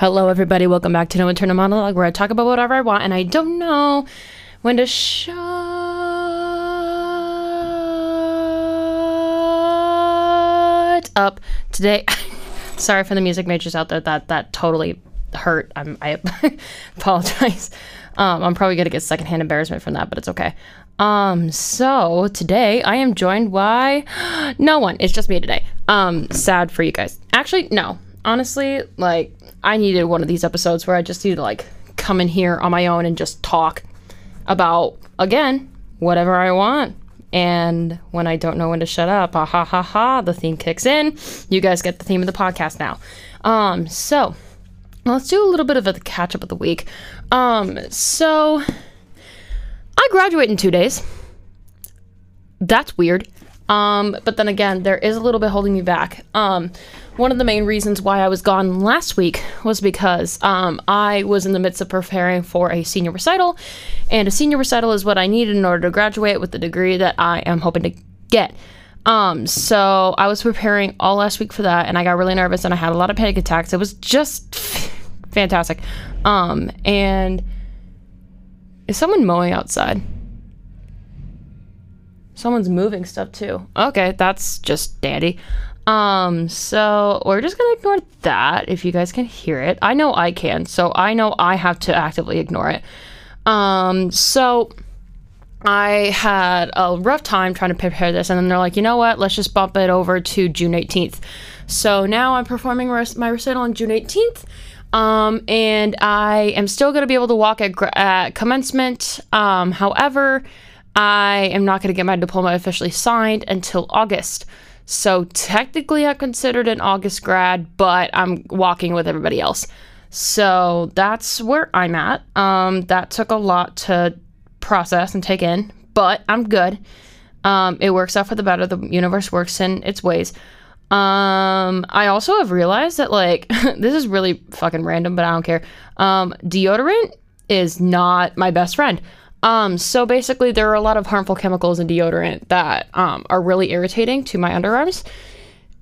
Hello, everybody. Welcome back to No Internal Monologue, where I talk about whatever I want and I don't know when to shut up. Today, sorry for the music majors out there. That that totally hurt. I'm, I apologize. Um, I'm probably gonna get secondhand embarrassment from that, but it's okay. Um, so today I am joined by no one. It's just me today. Um, sad for you guys. Actually, no. Honestly, like I needed one of these episodes where I just need to like come in here on my own and just talk about again whatever I want. And when I don't know when to shut up, ah ha ha ha, the theme kicks in. You guys get the theme of the podcast now. Um, so let's do a little bit of a catch up of the week. Um, so I graduate in two days. That's weird. Um, but then again, there is a little bit holding me back. Um, one of the main reasons why I was gone last week was because um, I was in the midst of preparing for a senior recital, and a senior recital is what I needed in order to graduate with the degree that I am hoping to get. Um, so I was preparing all last week for that, and I got really nervous, and I had a lot of panic attacks. It was just fantastic. Um, and is someone mowing outside? Someone's moving stuff too. Okay, that's just dandy. Um, so we're just gonna ignore that if you guys can hear it. I know I can, so I know I have to actively ignore it. Um, so I had a rough time trying to prepare this, and then they're like, you know what? Let's just bump it over to June 18th. So now I'm performing my recital on June 18th. Um, and I am still going to be able to walk at, at commencement. Um, however, I am not going to get my diploma officially signed until August. So technically, I considered an August grad, but I'm walking with everybody else. So that's where I'm at. Um, that took a lot to process and take in, but I'm good. Um, it works out for the better. The universe works in its ways. Um, I also have realized that like this is really fucking random, but I don't care. Um, deodorant is not my best friend. Um, so basically, there are a lot of harmful chemicals in deodorant that um, are really irritating to my underarms.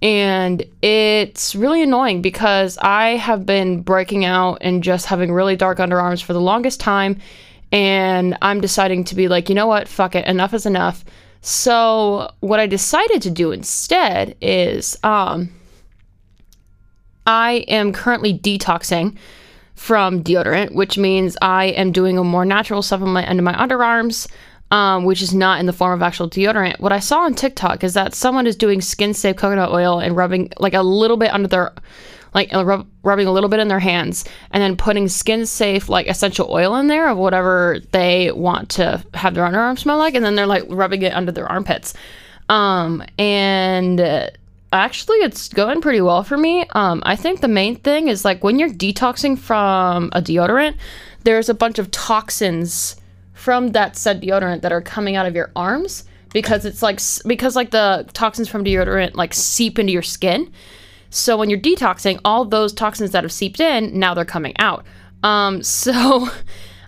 And it's really annoying because I have been breaking out and just having really dark underarms for the longest time. And I'm deciding to be like, you know what? Fuck it. Enough is enough. So, what I decided to do instead is um, I am currently detoxing from deodorant, which means I am doing a more natural supplement under my underarms, um, which is not in the form of actual deodorant. What I saw on TikTok is that someone is doing skin safe coconut oil and rubbing like a little bit under their, like uh, rub, rubbing a little bit in their hands, and then putting skin safe like essential oil in there of whatever they want to have their underarms smell like, and then they're like rubbing it under their armpits. Um, and actually it's going pretty well for me. Um, I think the main thing is like when you're detoxing from a deodorant, there's a bunch of toxins from that said deodorant that are coming out of your arms because it's like because like the toxins from deodorant like seep into your skin. So when you're detoxing, all those toxins that have seeped in, now they're coming out. Um, so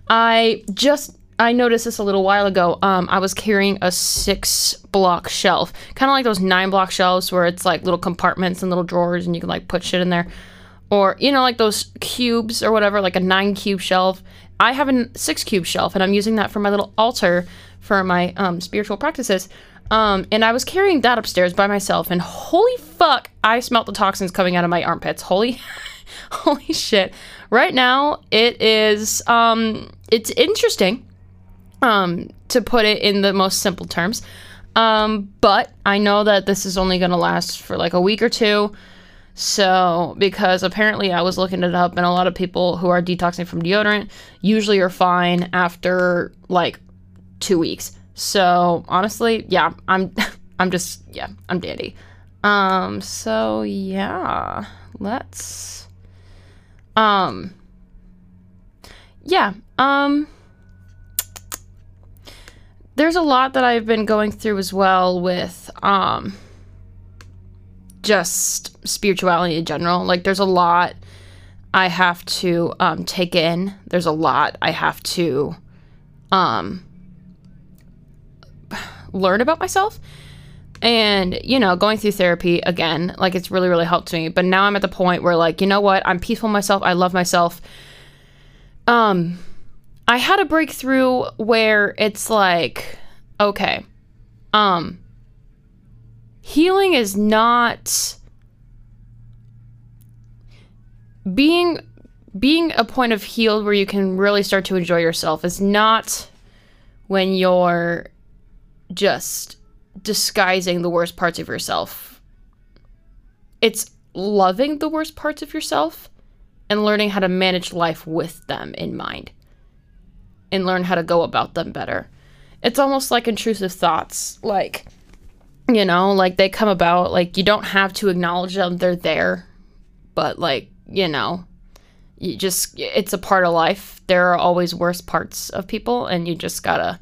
I just I noticed this a little while ago. Um, I was carrying a six block shelf, kind of like those nine block shelves where it's like little compartments and little drawers, and you can like put shit in there, or you know like those cubes or whatever, like a nine cube shelf. I have a six cube shelf, and I'm using that for my little altar for my um, spiritual practices. Um, and I was carrying that upstairs by myself, and holy fuck, I smelt the toxins coming out of my armpits. Holy, holy shit! Right now, it is um, it's interesting um, to put it in the most simple terms. Um, but I know that this is only going to last for like a week or two. So, because apparently I was looking it up, and a lot of people who are detoxing from deodorant usually are fine after like two weeks. So, honestly, yeah, I'm, I'm just, yeah, I'm dandy. Um, so yeah, let's, um, yeah, um, there's a lot that I've been going through as well with um just spirituality in general. Like there's a lot I have to um take in. There's a lot I have to um learn about myself. and you know going through therapy again like it's really really helped me but now i'm at the point where like you know what i'm peaceful myself i love myself um i had a breakthrough where it's like okay um healing is not being being a point of healed where you can really start to enjoy yourself is not when you're just disguising the worst parts of yourself. It's loving the worst parts of yourself and learning how to manage life with them in mind and learn how to go about them better. It's almost like intrusive thoughts. Like, you know, like they come about, like you don't have to acknowledge them, they're there. But, like, you know, you just, it's a part of life. There are always worse parts of people, and you just gotta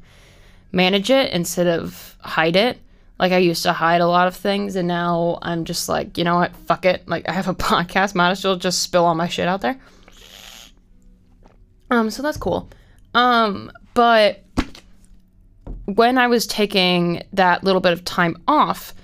manage it instead of hide it. Like I used to hide a lot of things, and now I'm just like, you know what? Fuck it. Like I have a podcast, might as well just spill all my shit out there. Um, so that's cool. Um, but when I was taking that little bit of time off,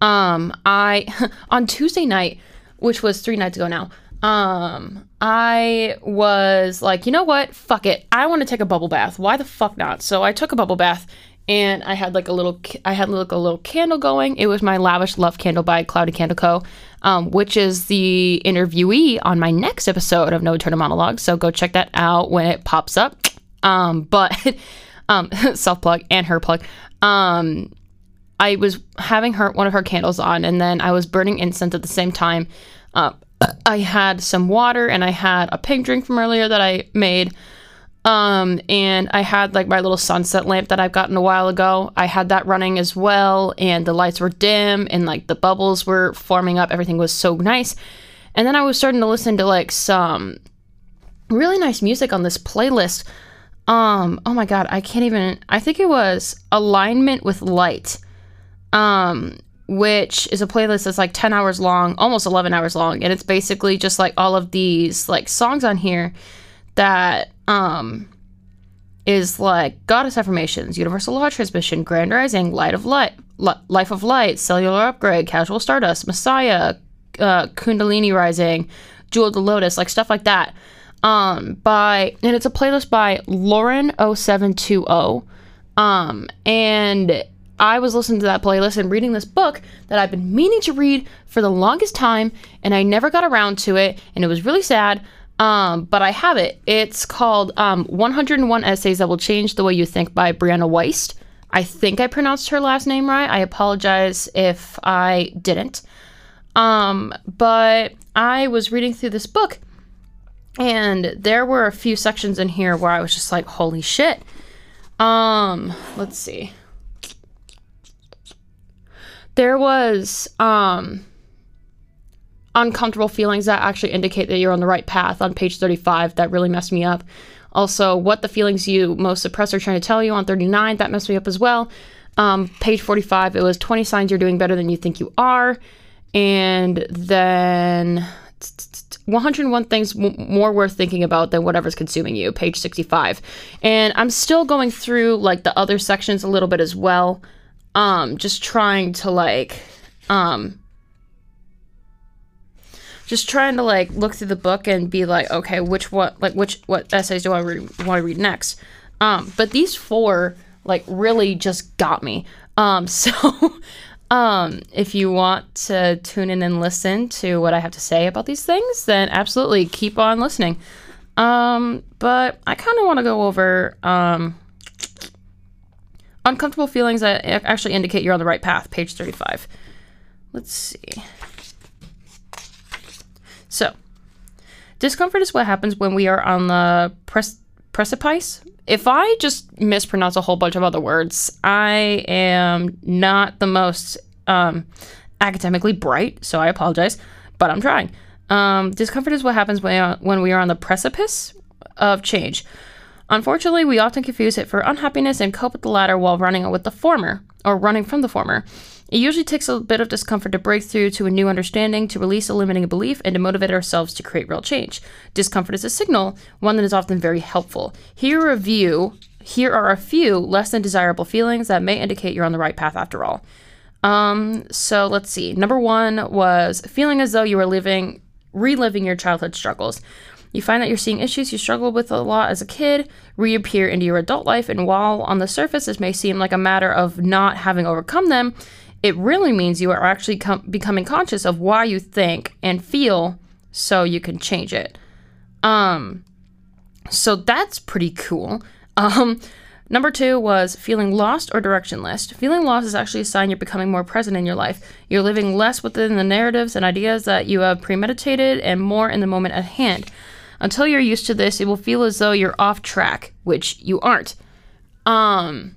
um, I on Tuesday night, which was three nights ago now, um, I was like, you know what? Fuck it. I want to take a bubble bath. Why the fuck not? So I took a bubble bath and I had like a little, I had like a little candle going. It was my Lavish Love candle by Cloudy Candle Co., um, which is the interviewee on my next episode of No Internal Monologue. So go check that out when it pops up. Um, but um, self plug and her plug. Um, I was having her one of her candles on, and then I was burning incense at the same time. Uh, I had some water and I had a pink drink from earlier that I made. Um, and I had like my little sunset lamp that I've gotten a while ago. I had that running as well, and the lights were dim and like the bubbles were forming up. Everything was so nice. And then I was starting to listen to like some really nice music on this playlist. Um, oh my god, I can't even I think it was Alignment with Light. Um, which is a playlist that's like 10 hours long, almost 11 hours long, and it's basically just like all of these like songs on here that um is like goddess affirmations, universal law transmission, grand rising, light of light, li- life of light, cellular upgrade, casual stardust, messiah, uh, kundalini rising, jewel of the lotus, like stuff like that. Um, by and it's a playlist by Lauren 0720. Um, and I was listening to that playlist and reading this book that I've been meaning to read for the longest time, and I never got around to it, and it was really sad. Um, but I have it. It's called um, 101 Essays That Will Change the Way You Think by Brianna Wiest. I think I pronounced her last name right. I apologize if I didn't. Um, but I was reading through this book, and there were a few sections in here where I was just like, holy shit. Um, let's see. There was um uncomfortable feelings that actually indicate that you're on the right path on page 35 that really messed me up. Also what the feelings you most suppress are trying to tell you on 39 that messed me up as well. Um, page 45 it was 20 signs you're doing better than you think you are. And then 101 things more worth thinking about than whatever's consuming you page 65 and i'm still going through like the other sections a little bit as well um just trying to like um just trying to like look through the book and be like okay which what like which what essays do i re- want to read next? Um but these four like really just got me. Um so um if you want to tune in and listen to what i have to say about these things then absolutely keep on listening um but i kind of want to go over um Uncomfortable feelings that actually indicate you're on the right path, page 35. Let's see. So, discomfort is what happens when we are on the pres- precipice. If I just mispronounce a whole bunch of other words, I am not the most um, academically bright, so I apologize, but I'm trying. Um, discomfort is what happens when, when we are on the precipice of change. Unfortunately, we often confuse it for unhappiness and cope with the latter while running with the former, or running from the former. It usually takes a bit of discomfort to break through to a new understanding, to release a limiting belief, and to motivate ourselves to create real change. Discomfort is a signal, one that is often very helpful. Here are a few, here are a few less than desirable feelings that may indicate you're on the right path after all. Um, so let's see. Number one was feeling as though you were living, reliving your childhood struggles. You find that you're seeing issues you struggled with a lot as a kid reappear into your adult life, and while on the surface this may seem like a matter of not having overcome them, it really means you are actually com- becoming conscious of why you think and feel so you can change it. Um, so that's pretty cool. Um, Number two was feeling lost or directionless. Feeling lost is actually a sign you're becoming more present in your life. You're living less within the narratives and ideas that you have premeditated and more in the moment at hand. Until you're used to this, it will feel as though you're off track, which you aren't. Um,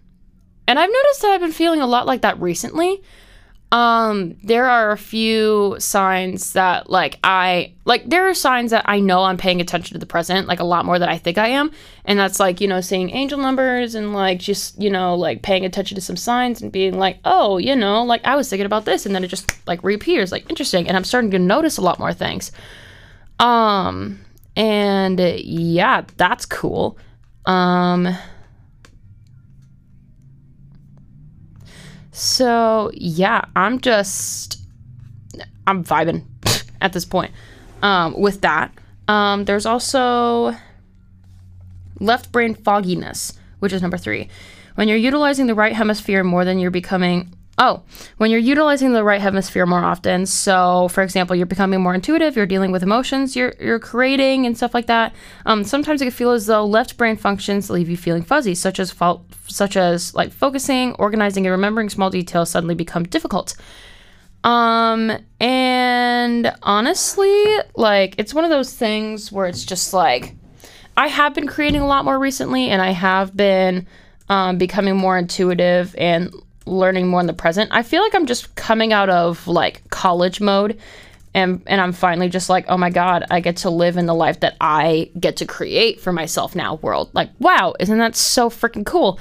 and I've noticed that I've been feeling a lot like that recently. Um, there are a few signs that like I like there are signs that I know I'm paying attention to the present like a lot more than I think I am. And that's like, you know, seeing angel numbers and like just, you know, like paying attention to some signs and being like, oh, you know, like I was thinking about this and then it just like reappears, like interesting. And I'm starting to notice a lot more things. Um and yeah, that's cool. Um So yeah, I'm just I'm vibing at this point um, with that. Um, there's also left brain fogginess, which is number three. When you're utilizing the right hemisphere more than you're becoming Oh, when you're utilizing the right hemisphere more often. So, for example, you're becoming more intuitive. You're dealing with emotions. You're you're creating and stuff like that. Um, sometimes it can feel as though left brain functions leave you feeling fuzzy, such as fault, such as like focusing, organizing, and remembering small details suddenly become difficult. Um, and honestly, like it's one of those things where it's just like I have been creating a lot more recently, and I have been um, becoming more intuitive and learning more in the present. I feel like I'm just coming out of like college mode and and I'm finally just like, "Oh my god, I get to live in the life that I get to create for myself now world." Like, wow, isn't that so freaking cool?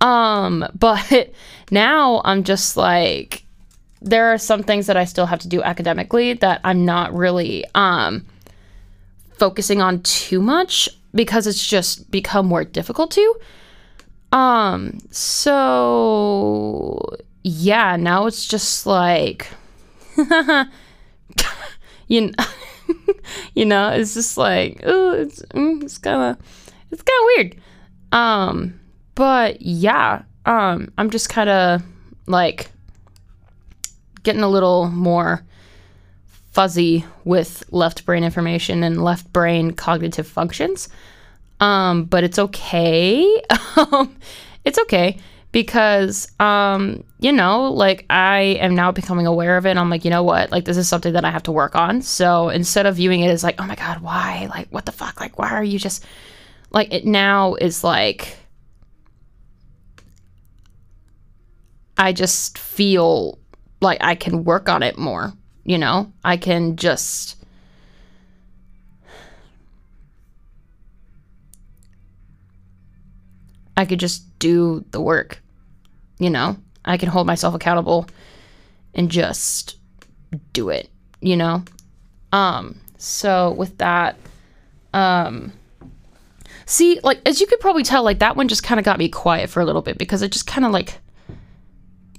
Um, but now I'm just like there are some things that I still have to do academically that I'm not really um focusing on too much because it's just become more difficult to. Um, so yeah, now it's just like you know, you know, it's just like oh, it's mm, it's kind of it's kind of weird. Um, but yeah, um, I'm just kind of like getting a little more fuzzy with left brain information and left brain cognitive functions. Um, but it's okay. Um, it's okay because um, you know, like I am now becoming aware of it. I'm like, you know what? Like this is something that I have to work on. So instead of viewing it as like, oh my god, why? Like what the fuck? Like why are you just like it now is like I just feel like I can work on it more, you know? I can just I could just do the work. You know, I can hold myself accountable and just do it, you know? Um, so with that, um, see, like, as you could probably tell, like, that one just kind of got me quiet for a little bit because it just kind of like,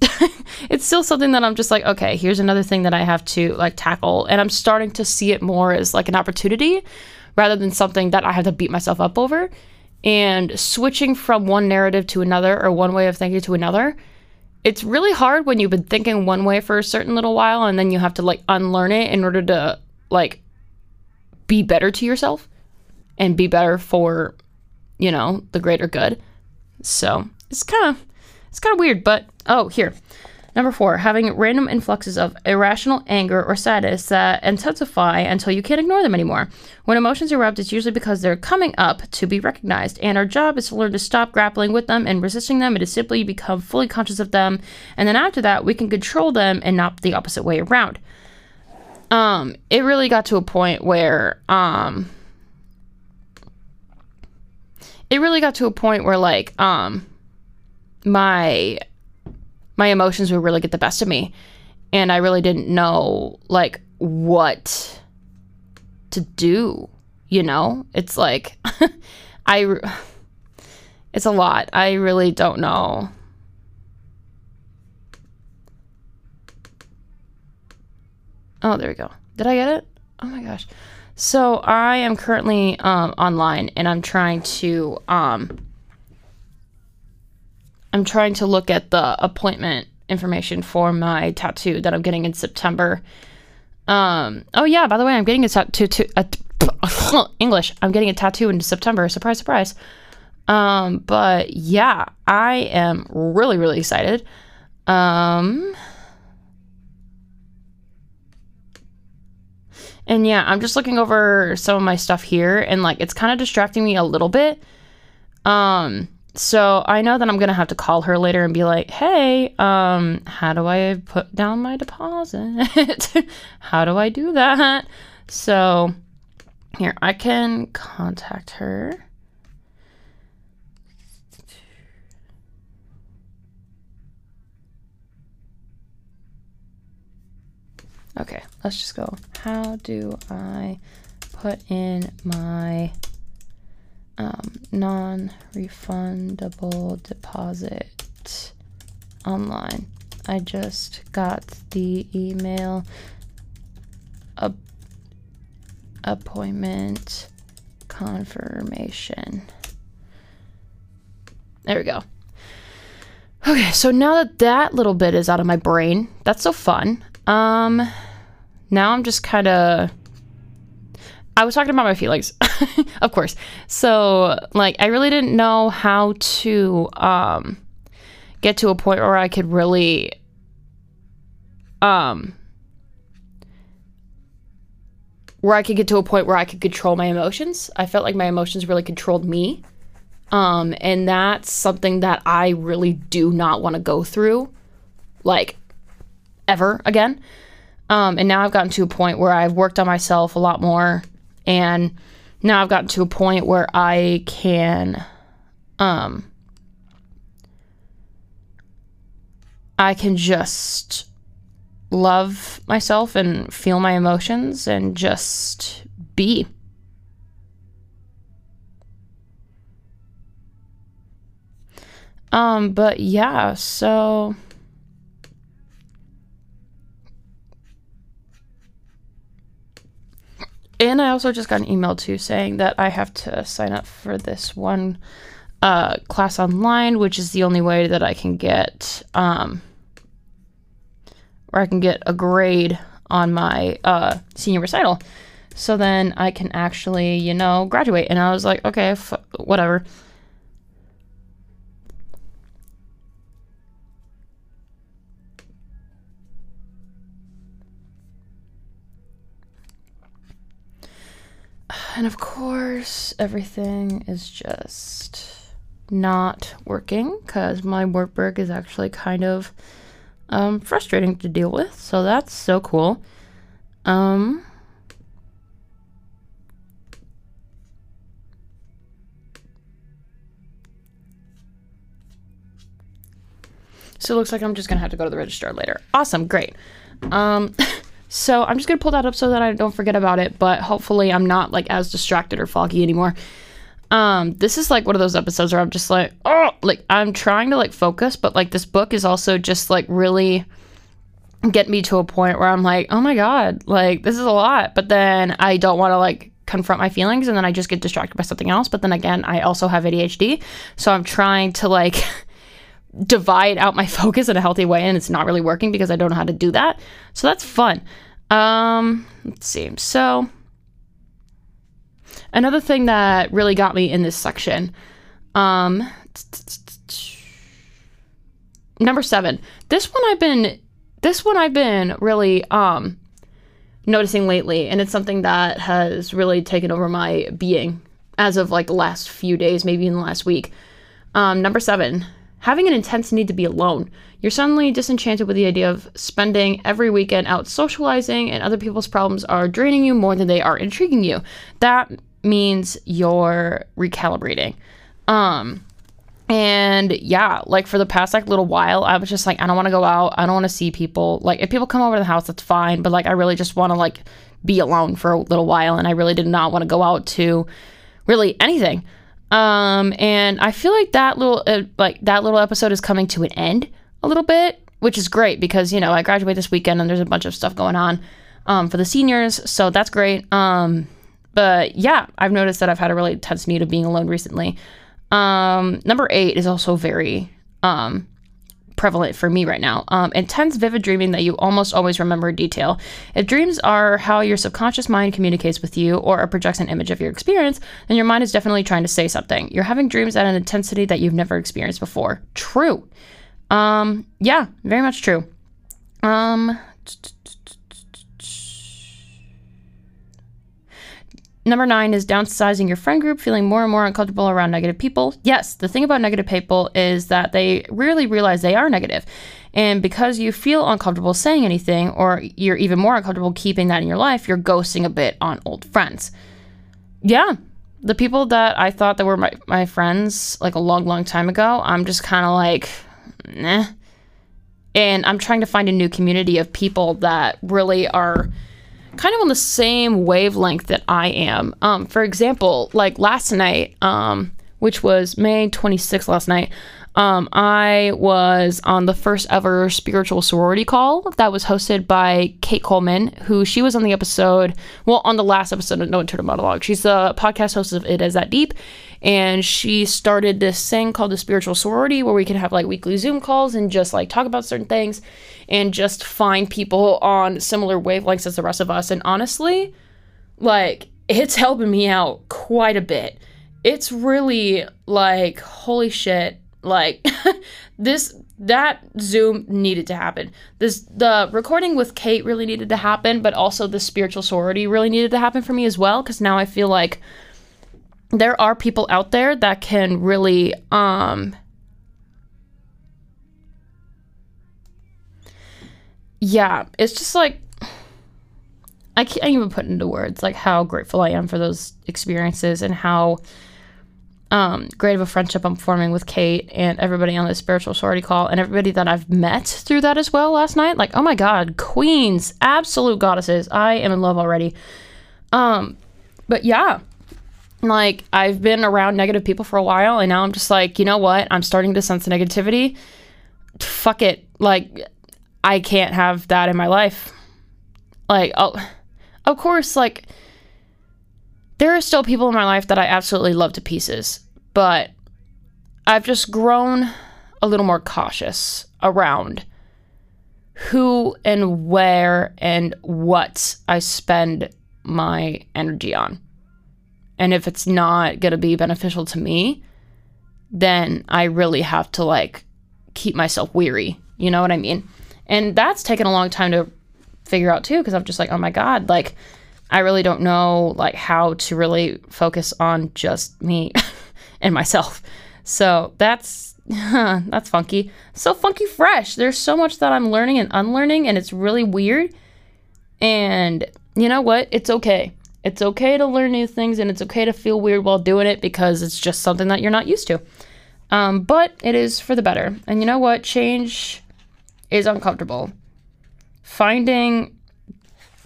it's still something that I'm just like, okay, here's another thing that I have to like tackle. And I'm starting to see it more as like an opportunity rather than something that I have to beat myself up over and switching from one narrative to another or one way of thinking to another it's really hard when you've been thinking one way for a certain little while and then you have to like unlearn it in order to like be better to yourself and be better for you know the greater good. So it's kind of it's kind of weird but oh here Number four, having random influxes of irrational anger or sadness that intensify until you can't ignore them anymore. When emotions erupt, it's usually because they're coming up to be recognized, and our job is to learn to stop grappling with them and resisting them. It is simply become fully conscious of them, and then after that, we can control them and not the opposite way around. Um, it really got to a point where, um, it really got to a point where, like, um, my my emotions would really get the best of me and i really didn't know like what to do you know it's like i it's a lot i really don't know Oh, there we go. Did I get it? Oh my gosh. So I am currently um, online and I'm trying to um, I'm trying to look at the appointment information for my tattoo that I'm getting in September. Um, oh yeah, by the way, I'm getting a tattoo. A t- English. I'm getting a tattoo in September. Surprise, surprise. Um, but yeah, I am really, really excited. Um, and yeah, I'm just looking over some of my stuff here, and like it's kind of distracting me a little bit. Um, so I know that I'm gonna have to call her later and be like, "Hey, um, how do I put down my deposit? how do I do that?" So here, I can contact her. Okay, let's just go. How do I put in my um, non refundable deposit online? I just got the email appointment confirmation. There we go. Okay, so now that that little bit is out of my brain, that's so fun. Um, now I'm just kind of. I was talking about my feelings, of course. So, like, I really didn't know how to um, get to a point where I could really um, where I could get to a point where I could control my emotions. I felt like my emotions really controlled me. Um, and that's something that I really do not want to go through, like, ever again. Um, and now I've gotten to a point where I've worked on myself a lot more. And now I've gotten to a point where I can, um, I can just love myself and feel my emotions and just be. Um, but yeah, so and I also just got an email too saying that I have to sign up for this one uh, class online, which is the only way that I can get um, where I can get a grade on my uh, senior recital. So then I can actually, you know, graduate. And I was like, okay, f- whatever. And of course, everything is just not working because my workbook is actually kind of um, frustrating to deal with. So that's so cool. Um, so it looks like I'm just gonna have to go to the registrar later. Awesome, great. Um, so I'm just gonna pull that up so that I don't forget about it. But hopefully I'm not like as distracted or foggy anymore. Um, this is like one of those episodes where I'm just like, oh, like I'm trying to like focus, but like this book is also just like really get me to a point where I'm like, oh my God, like this is a lot. But then I don't want to like confront my feelings and then I just get distracted by something else. But then again, I also have ADHD. So I'm trying to like divide out my focus in a healthy way and it's not really working because I don't know how to do that. So that's fun. Um, let's see. So Another thing that really got me in this section, um, number seven. This one I've been, this one I've been really um, noticing lately, and it's something that has really taken over my being as of like the last few days, maybe in the last week. Um, number seven, having an intense need to be alone. You're suddenly disenchanted with the idea of spending every weekend out socializing, and other people's problems are draining you more than they are intriguing you. That means you're recalibrating. Um, and yeah, like for the past like little while, I was just like, I don't want to go out. I don't want to see people. Like if people come over to the house, that's fine. But like, I really just want to like be alone for a little while. And I really did not want to go out to really anything. Um, and I feel like that little, uh, like that little episode is coming to an end a little bit, which is great because, you know, I graduate this weekend and there's a bunch of stuff going on. um, for the seniors. So that's great. Um, but yeah, I've noticed that I've had a really intense need of being alone recently. Um, number eight is also very um, prevalent for me right now. Um, intense, vivid dreaming that you almost always remember detail. If dreams are how your subconscious mind communicates with you or projects an image of your experience, then your mind is definitely trying to say something. You're having dreams at an intensity that you've never experienced before. True. Um, yeah, very much true. Um, Number nine is downsizing your friend group, feeling more and more uncomfortable around negative people. Yes, the thing about negative people is that they rarely realize they are negative. And because you feel uncomfortable saying anything, or you're even more uncomfortable keeping that in your life, you're ghosting a bit on old friends. Yeah, the people that I thought that were my, my friends like a long, long time ago, I'm just kind of like, nah. And I'm trying to find a new community of people that really are kind of on the same wavelength that I am. Um, for example, like last night, um, which was May 26th last night, um, I was on the first ever spiritual sorority call that was hosted by Kate Coleman, who she was on the episode, well, on the last episode of No Internal Monologue. She's the podcast host of It Is That Deep. And she started this thing called the spiritual sorority where we can have like weekly Zoom calls and just like talk about certain things and just find people on similar wavelengths as the rest of us. And honestly, like, it's helping me out quite a bit. It's really like, holy shit like this that Zoom needed to happen. This the recording with Kate really needed to happen, but also the spiritual sorority really needed to happen for me as well cuz now I feel like there are people out there that can really um yeah, it's just like I can't even put into words like how grateful I am for those experiences and how um, great of a friendship I'm forming with Kate and everybody on the spiritual sorority call and everybody that I've met through that as well last night. Like, oh my God, queens, absolute goddesses. I am in love already. Um, but yeah, like I've been around negative people for a while and now I'm just like, you know what? I'm starting to sense negativity. Fuck it. Like, I can't have that in my life. Like, oh, of course, like, there are still people in my life that I absolutely love to pieces, but I've just grown a little more cautious around who and where and what I spend my energy on. And if it's not going to be beneficial to me, then I really have to like keep myself weary. You know what I mean? And that's taken a long time to figure out too, because I'm just like, oh my God, like I really don't know like how to really focus on just me and myself. So that's that's funky. So funky fresh. There's so much that I'm learning and unlearning and it's really weird. And you know what? It's okay. It's okay to learn new things and it's okay to feel weird while doing it because it's just something that you're not used to. Um, but it is for the better. And you know what? Change is uncomfortable. Finding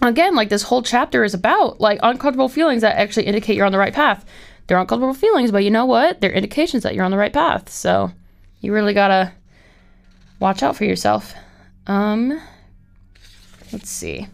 again, like this whole chapter is about like uncomfortable feelings that actually indicate you're on the right path. They're uncomfortable feelings, but you know what? They're indications that you're on the right path. So you really gotta watch out for yourself. Um, let's see.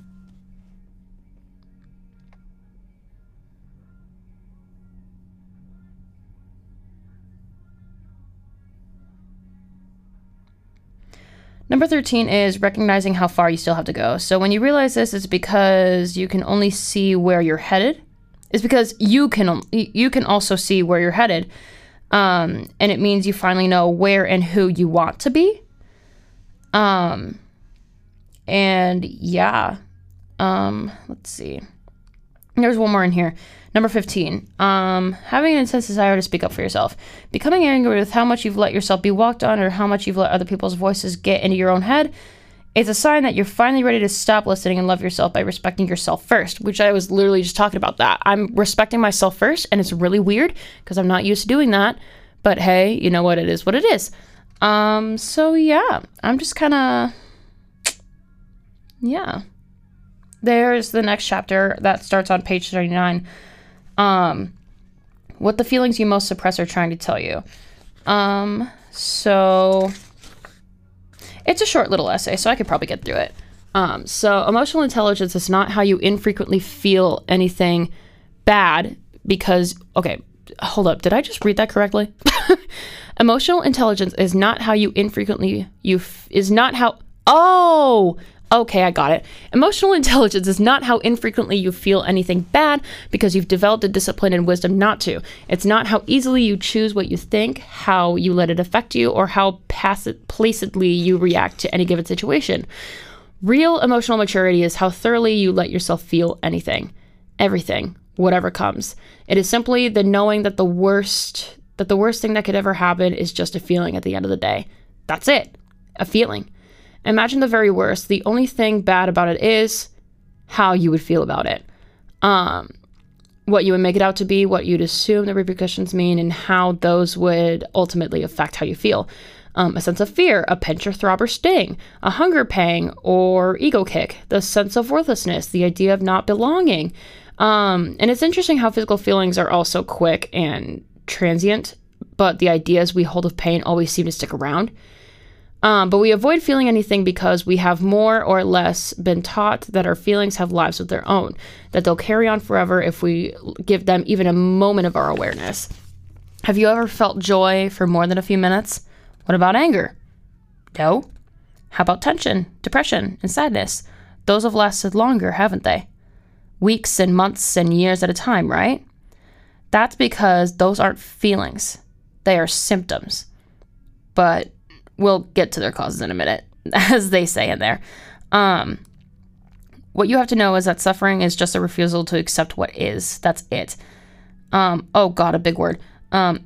Number 13 is recognizing how far you still have to go. So when you realize this, it's because you can only see where you're headed. It's because you can you can also see where you're headed. Um, and it means you finally know where and who you want to be. Um, and yeah. Um, let's see. There's one more in here. Number 15, um, having an intense desire to speak up for yourself. Becoming angry with how much you've let yourself be walked on or how much you've let other people's voices get into your own head is a sign that you're finally ready to stop listening and love yourself by respecting yourself first, which I was literally just talking about that. I'm respecting myself first, and it's really weird because I'm not used to doing that. But hey, you know what? It is what it is. Um, so yeah, I'm just kind of, yeah. There's the next chapter that starts on page 39 um, what the feelings you most suppress are trying to tell you. Um, so it's a short little essay, so I could probably get through it. Um, so, emotional intelligence is not how you infrequently feel anything bad because, okay, hold up. Did I just read that correctly? emotional intelligence is not how you infrequently, you, f- is not how, oh, Okay, I got it. Emotional intelligence is not how infrequently you feel anything bad because you've developed a discipline and wisdom not to. It's not how easily you choose what you think, how you let it affect you, or how placidly you react to any given situation. Real emotional maturity is how thoroughly you let yourself feel anything, everything, whatever comes. It is simply the knowing that the worst that the worst thing that could ever happen is just a feeling at the end of the day. That's it. A feeling. Imagine the very worst. The only thing bad about it is how you would feel about it. Um, what you would make it out to be, what you'd assume the repercussions mean, and how those would ultimately affect how you feel. Um, a sense of fear, a pinch or throb or sting, a hunger pang or ego kick, the sense of worthlessness, the idea of not belonging. Um, and it's interesting how physical feelings are also quick and transient, but the ideas we hold of pain always seem to stick around. Um, but we avoid feeling anything because we have more or less been taught that our feelings have lives of their own, that they'll carry on forever if we give them even a moment of our awareness. Have you ever felt joy for more than a few minutes? What about anger? No. How about tension, depression, and sadness? Those have lasted longer, haven't they? Weeks and months and years at a time, right? That's because those aren't feelings, they are symptoms. But we'll get to their causes in a minute, as they say in there. Um, what you have to know is that suffering is just a refusal to accept what is. That's it. Um, oh God, a big word. Um,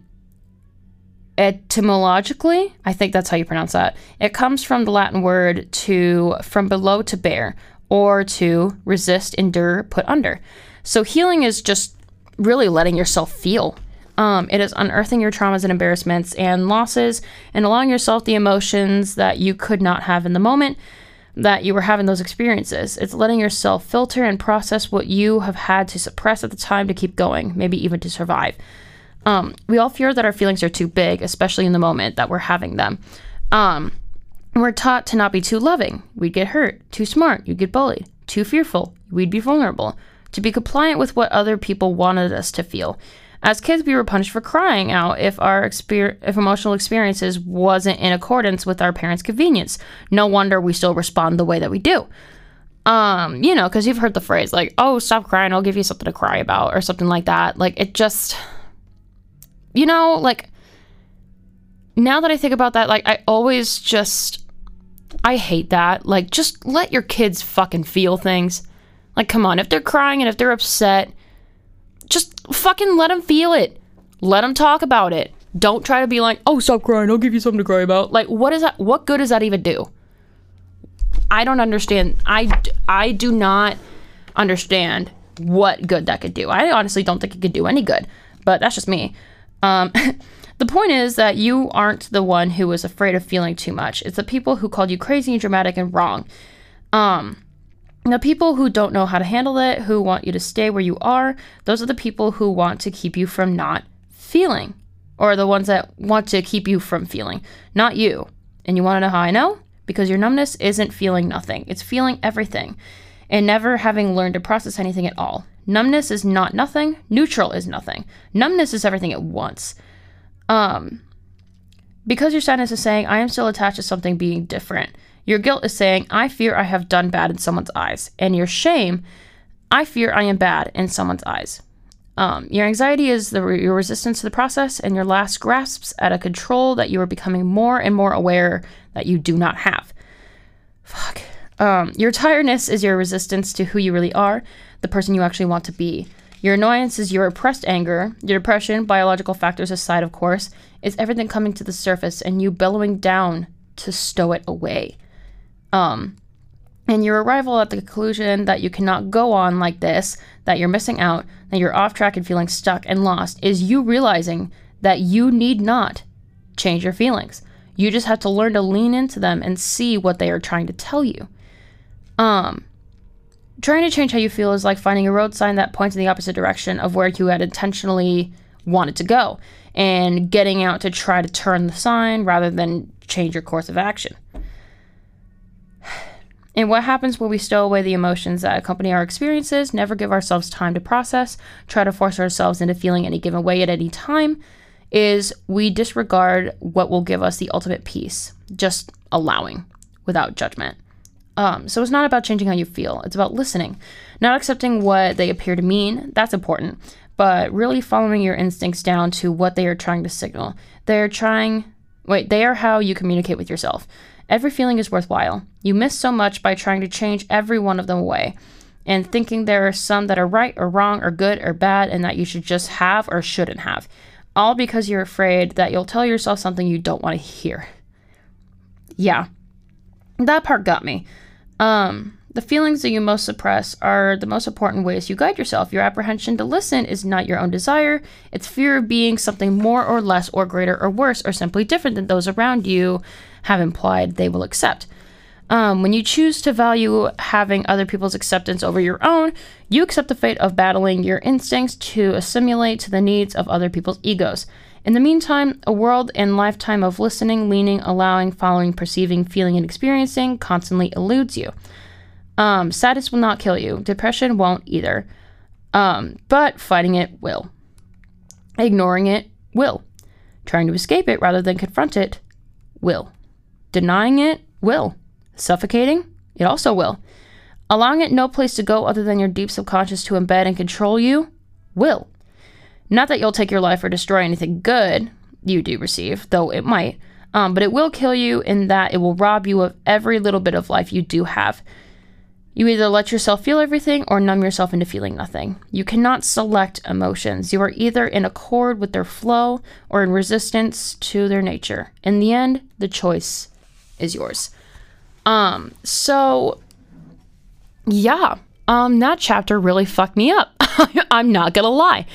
etymologically, I think that's how you pronounce that. It comes from the Latin word to from below to bear, or to resist, endure, put under. So healing is just really letting yourself feel um, it is unearthing your traumas and embarrassments and losses and allowing yourself the emotions that you could not have in the moment that you were having those experiences. It's letting yourself filter and process what you have had to suppress at the time to keep going, maybe even to survive. Um, we all fear that our feelings are too big, especially in the moment that we're having them. Um, we're taught to not be too loving. We'd get hurt. Too smart. You'd get bullied. Too fearful. We'd be vulnerable. To be compliant with what other people wanted us to feel. As kids, we were punished for crying out if our exper- if emotional experiences wasn't in accordance with our parents' convenience. No wonder we still respond the way that we do. Um, you know, because you've heard the phrase like, "Oh, stop crying, I'll give you something to cry about," or something like that. Like it just, you know, like now that I think about that, like I always just, I hate that. Like, just let your kids fucking feel things. Like, come on, if they're crying and if they're upset just fucking let them feel it. Let them talk about it. Don't try to be like, oh, stop crying. I'll give you something to cry about. Like, what is that? What good does that even do? I don't understand. I, I do not understand what good that could do. I honestly don't think it could do any good, but that's just me. Um, the point is that you aren't the one who was afraid of feeling too much. It's the people who called you crazy and dramatic and wrong. Um, the people who don't know how to handle it, who want you to stay where you are, those are the people who want to keep you from not feeling, or the ones that want to keep you from feeling, not you. And you want to know how I know? Because your numbness isn't feeling nothing, it's feeling everything, and never having learned to process anything at all. Numbness is not nothing, neutral is nothing. Numbness is everything at once. Um, because your sadness is saying, I am still attached to something being different your guilt is saying, I fear I have done bad in someone's eyes. And your shame, I fear I am bad in someone's eyes. Um, your anxiety is the, your resistance to the process, and your last grasps at a control that you are becoming more and more aware that you do not have. Fuck. Um, your tiredness is your resistance to who you really are, the person you actually want to be. Your annoyance is your repressed anger. Your depression, biological factors aside, of course, is everything coming to the surface and you bellowing down to stow it away. Um, and your arrival at the conclusion that you cannot go on like this, that you're missing out, that you're off track and feeling stuck and lost, is you realizing that you need not change your feelings. You just have to learn to lean into them and see what they are trying to tell you. Um, trying to change how you feel is like finding a road sign that points in the opposite direction of where you had intentionally wanted to go and getting out to try to turn the sign rather than change your course of action. And what happens when we stow away the emotions that accompany our experiences, never give ourselves time to process, try to force ourselves into feeling any given way at any time, is we disregard what will give us the ultimate peace, just allowing without judgment. Um, so it's not about changing how you feel, it's about listening, not accepting what they appear to mean. That's important, but really following your instincts down to what they are trying to signal. They're trying, wait, they are how you communicate with yourself. Every feeling is worthwhile. You miss so much by trying to change every one of them away and thinking there are some that are right or wrong or good or bad and that you should just have or shouldn't have. All because you're afraid that you'll tell yourself something you don't want to hear. Yeah. That part got me. Um, the feelings that you most suppress are the most important ways you guide yourself. Your apprehension to listen is not your own desire, it's fear of being something more or less or greater or worse or simply different than those around you have implied they will accept. Um, when you choose to value having other people's acceptance over your own, you accept the fate of battling your instincts to assimilate to the needs of other people's egos. In the meantime, a world and lifetime of listening, leaning, allowing, following, perceiving, feeling, and experiencing constantly eludes you. Um, sadness will not kill you. Depression won't either. Um, but fighting it will. Ignoring it will. Trying to escape it rather than confront it will. Denying it will. Suffocating? It also will. Allowing it no place to go other than your deep subconscious to embed and control you? Will. Not that you'll take your life or destroy anything good you do receive, though it might, um, but it will kill you in that it will rob you of every little bit of life you do have. You either let yourself feel everything or numb yourself into feeling nothing. You cannot select emotions. You are either in accord with their flow or in resistance to their nature. In the end, the choice is yours. Um, so yeah, um, that chapter really fucked me up. I'm not gonna lie.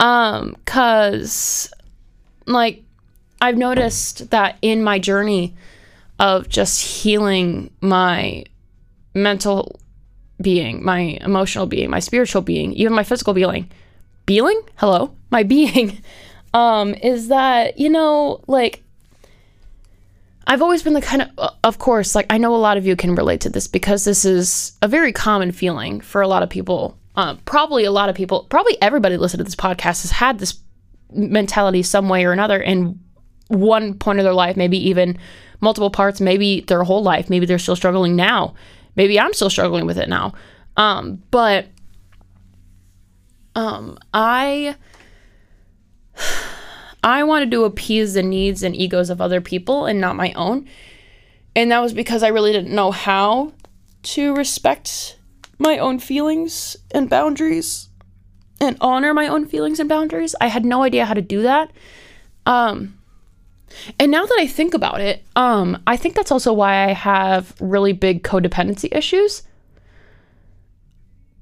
Um, cause like I've noticed that in my journey of just healing my mental being, my emotional being, my spiritual being, even my physical being, being, hello, my being, um, is that, you know, like I've always been the kind of, of course, like I know a lot of you can relate to this because this is a very common feeling for a lot of people. Uh, probably a lot of people, probably everybody listening to this podcast has had this mentality some way or another in one point of their life, maybe even multiple parts, maybe their whole life. Maybe they're still struggling now. Maybe I'm still struggling with it now. Um, but um, I I wanted to appease the needs and egos of other people and not my own. And that was because I really didn't know how to respect my own feelings and boundaries and honor my own feelings and boundaries. I had no idea how to do that. Um and now that I think about it, um I think that's also why I have really big codependency issues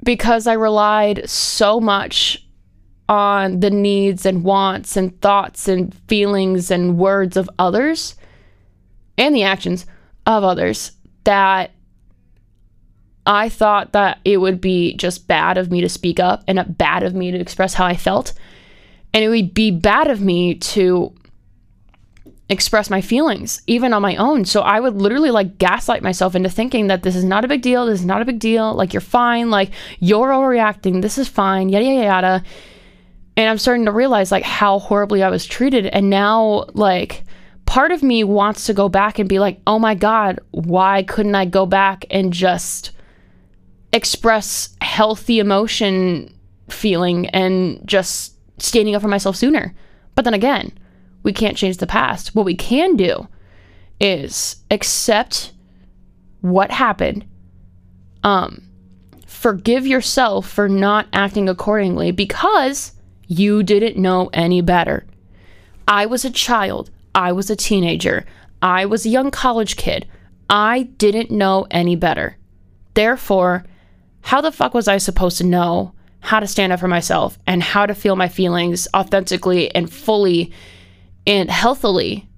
because I relied so much on the needs and wants and thoughts and feelings and words of others and the actions of others that I thought that it would be just bad of me to speak up and bad of me to express how I felt. And it would be bad of me to express my feelings, even on my own. So I would literally like gaslight myself into thinking that this is not a big deal. This is not a big deal. Like, you're fine. Like, you're overreacting. This is fine. Yada, yada, yada and I'm starting to realize like how horribly I was treated. And now, like, part of me wants to go back and be like, oh my God, why couldn't I go back and just express healthy emotion feeling and just standing up for myself sooner? But then again, we can't change the past. What we can do is accept what happened. Um, forgive yourself for not acting accordingly because you didn't know any better. I was a child. I was a teenager. I was a young college kid. I didn't know any better. Therefore, how the fuck was I supposed to know how to stand up for myself and how to feel my feelings authentically and fully and healthily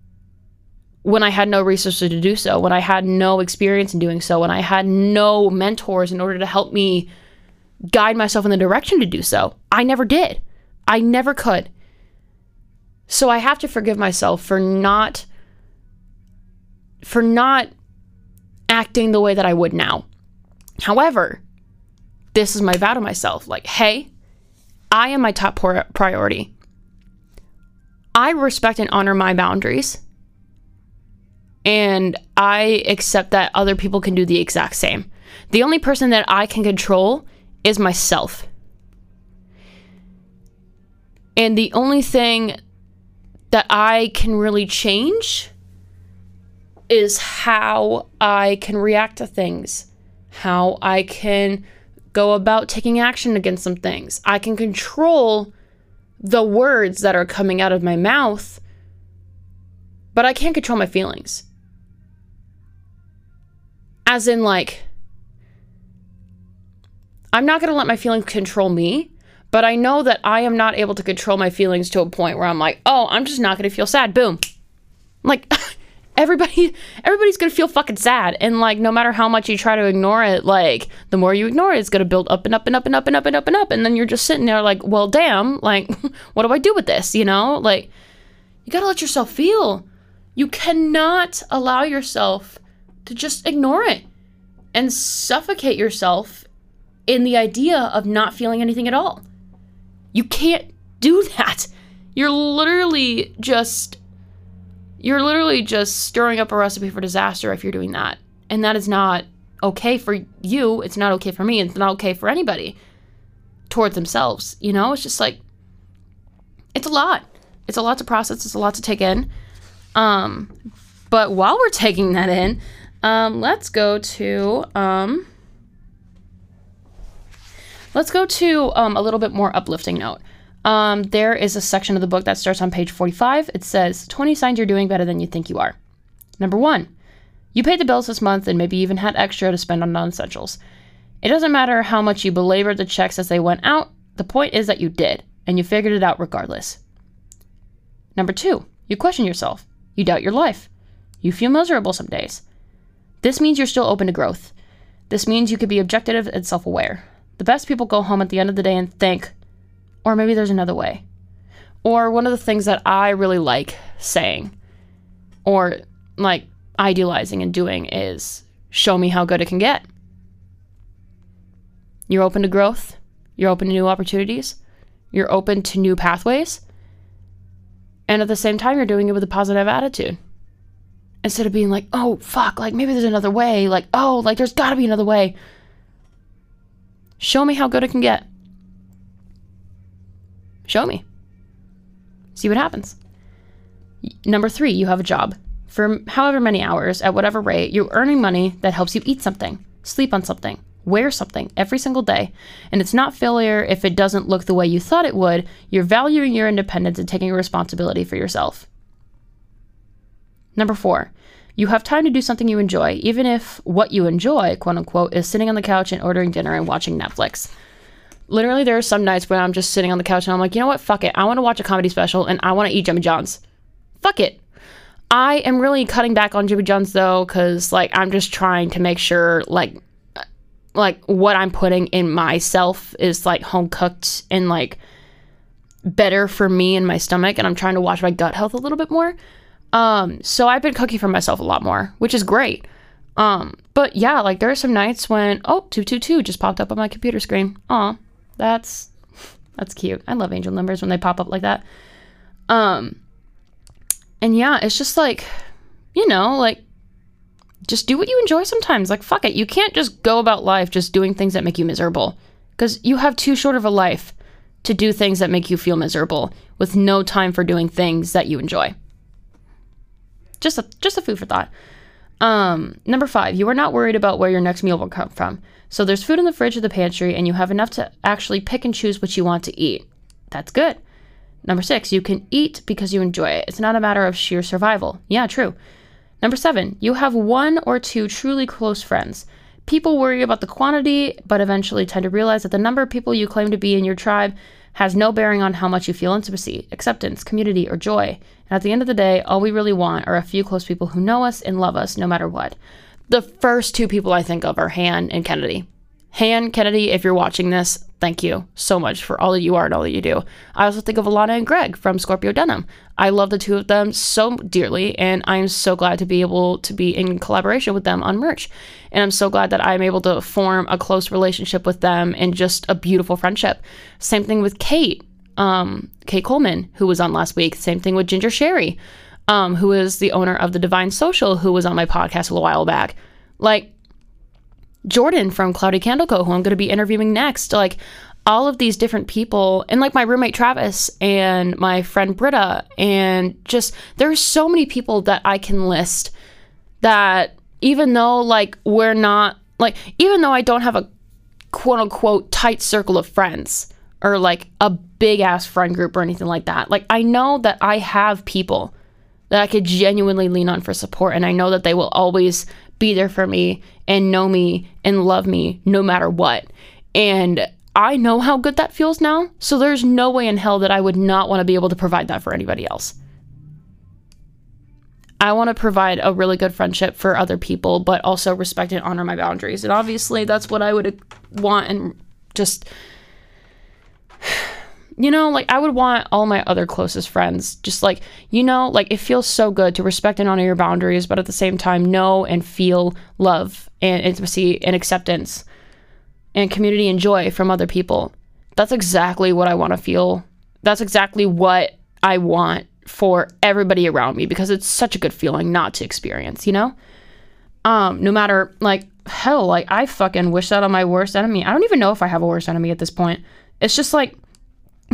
when I had no resources to do so, when I had no experience in doing so, when I had no mentors in order to help me guide myself in the direction to do so? I never did. I never could. So I have to forgive myself for not for not acting the way that I would now. However, this is my vow to myself like, hey, I am my top priority. I respect and honor my boundaries. And I accept that other people can do the exact same. The only person that I can control is myself. And the only thing that I can really change is how I can react to things, how I can go about taking action against some things. I can control the words that are coming out of my mouth, but I can't control my feelings. As in, like, I'm not going to let my feelings control me, but I know that I am not able to control my feelings to a point where I'm like, oh, I'm just not going to feel sad. Boom. Like, everybody everybody's gonna feel fucking sad. And like no matter how much you try to ignore it like the more you ignore it it's gonna build up and up and up and up and up and up and up. And then you're just sitting there like well damn like what do i do with this you know? Like you gotta let yourself feel. You cannot allow yourself to just ignore it and suffocate yourself in the idea of not feeling anything at all you can't do that you're literally just you're literally just stirring up a recipe for disaster if you're doing that. And that is not okay for you. It's not okay for me. It's not okay for anybody towards themselves. You know, it's just like, it's a lot. It's a lot to process. It's a lot to take in. Um, but while we're taking that in, um, let's go to um, let's go to um, a little bit more uplifting note um, there is a section of the book that starts on page 45. It says 20 signs you're doing better than you think you are. Number one, you paid the bills this month and maybe even had extra to spend on non essentials. It doesn't matter how much you belabored the checks as they went out, the point is that you did, and you figured it out regardless. Number two, you question yourself. You doubt your life. You feel miserable some days. This means you're still open to growth. This means you could be objective and self aware. The best people go home at the end of the day and think, or maybe there's another way. Or one of the things that I really like saying or like idealizing and doing is show me how good it can get. You're open to growth, you're open to new opportunities, you're open to new pathways. And at the same time, you're doing it with a positive attitude. Instead of being like, oh, fuck, like maybe there's another way. Like, oh, like there's gotta be another way. Show me how good it can get. Show me. See what happens. Number three, you have a job. For however many hours, at whatever rate, you're earning money that helps you eat something, sleep on something, wear something every single day. And it's not failure if it doesn't look the way you thought it would. You're valuing your independence and taking responsibility for yourself. Number four, you have time to do something you enjoy, even if what you enjoy, quote unquote, is sitting on the couch and ordering dinner and watching Netflix literally there are some nights when I'm just sitting on the couch and I'm like, you know what? Fuck it. I want to watch a comedy special and I want to eat Jimmy John's. Fuck it. I am really cutting back on Jimmy John's though, because like I'm just trying to make sure like like what I'm putting in myself is like home cooked and like better for me and my stomach, and I'm trying to watch my gut health a little bit more. Um, so I've been cooking for myself a lot more, which is great. Um, but yeah, like there are some nights when oh two two two just popped up on my computer screen. Aw, that's that's cute. I love angel numbers when they pop up like that. Um and yeah, it's just like you know, like just do what you enjoy sometimes. Like fuck it. You can't just go about life just doing things that make you miserable cuz you have too short of a life to do things that make you feel miserable with no time for doing things that you enjoy. Just a just a food for thought. Um, number five, you are not worried about where your next meal will come from. So there's food in the fridge or the pantry, and you have enough to actually pick and choose what you want to eat. That's good. Number six, you can eat because you enjoy it. It's not a matter of sheer survival. Yeah, true. Number seven, you have one or two truly close friends. People worry about the quantity, but eventually tend to realize that the number of people you claim to be in your tribe has no bearing on how much you feel intimacy, acceptance, community, or joy. And at the end of the day, all we really want are a few close people who know us and love us no matter what. The first two people I think of are Han and Kennedy. Han Kennedy, if you're watching this, thank you so much for all that you are and all that you do. I also think of Alana and Greg from Scorpio Denim. I love the two of them so dearly, and I'm so glad to be able to be in collaboration with them on merch. And I'm so glad that I'm able to form a close relationship with them and just a beautiful friendship. Same thing with Kate, um, Kate Coleman, who was on last week. Same thing with Ginger Sherry, um, who is the owner of the Divine Social, who was on my podcast a little while back. Like, Jordan from Cloudy Candle Co., who I'm going to be interviewing next. Like all of these different people, and like my roommate Travis and my friend Britta, and just there's so many people that I can list that even though like we're not like even though I don't have a quote unquote tight circle of friends or like a big ass friend group or anything like that, like I know that I have people that I could genuinely lean on for support, and I know that they will always be there for me and know me and love me no matter what. And I know how good that feels now. So there's no way in hell that I would not want to be able to provide that for anybody else. I want to provide a really good friendship for other people, but also respect and honor my boundaries. And obviously, that's what I would want and just you know, like I would want all my other closest friends just like, you know, like it feels so good to respect and honor your boundaries, but at the same time know and feel love and intimacy and acceptance and community and joy from other people. That's exactly what I want to feel. That's exactly what I want for everybody around me because it's such a good feeling not to experience, you know? Um, no matter like hell, like I fucking wish that on my worst enemy. I don't even know if I have a worst enemy at this point. It's just like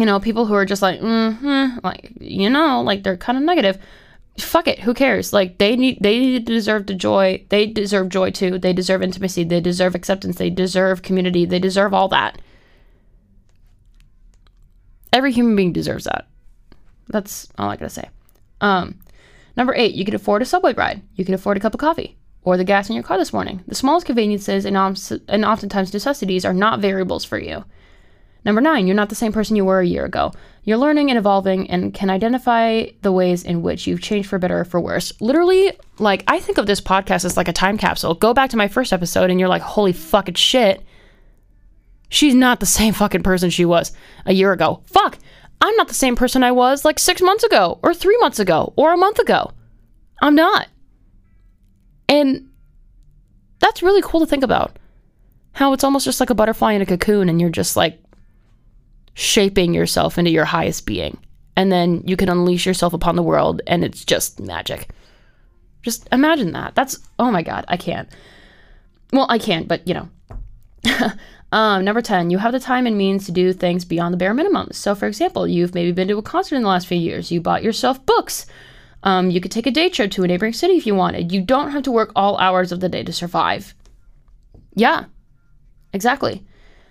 you know, people who are just like, mm-hmm, like, you know, like they're kind of negative. Fuck it, who cares? Like they need, they deserve the joy. They deserve joy too. They deserve intimacy. They deserve acceptance. They deserve community. They deserve all that. Every human being deserves that. That's all I gotta say. Um, number eight, you can afford a subway ride. You can afford a cup of coffee or the gas in your car this morning. The smallest conveniences and, and oftentimes necessities are not variables for you. Number nine, you're not the same person you were a year ago. You're learning and evolving and can identify the ways in which you've changed for better or for worse. Literally, like, I think of this podcast as like a time capsule. Go back to my first episode and you're like, holy fucking shit. She's not the same fucking person she was a year ago. Fuck. I'm not the same person I was like six months ago, or three months ago, or a month ago. I'm not. And that's really cool to think about. How it's almost just like a butterfly in a cocoon, and you're just like shaping yourself into your highest being. And then you can unleash yourself upon the world and it's just magic. Just imagine that. That's, oh my God, I can't. Well, I can't, but you know. um, number 10, you have the time and means to do things beyond the bare minimum. So, for example, you've maybe been to a concert in the last few years, you bought yourself books. Um, you could take a day trip to a neighboring city if you wanted. You don't have to work all hours of the day to survive. Yeah, exactly.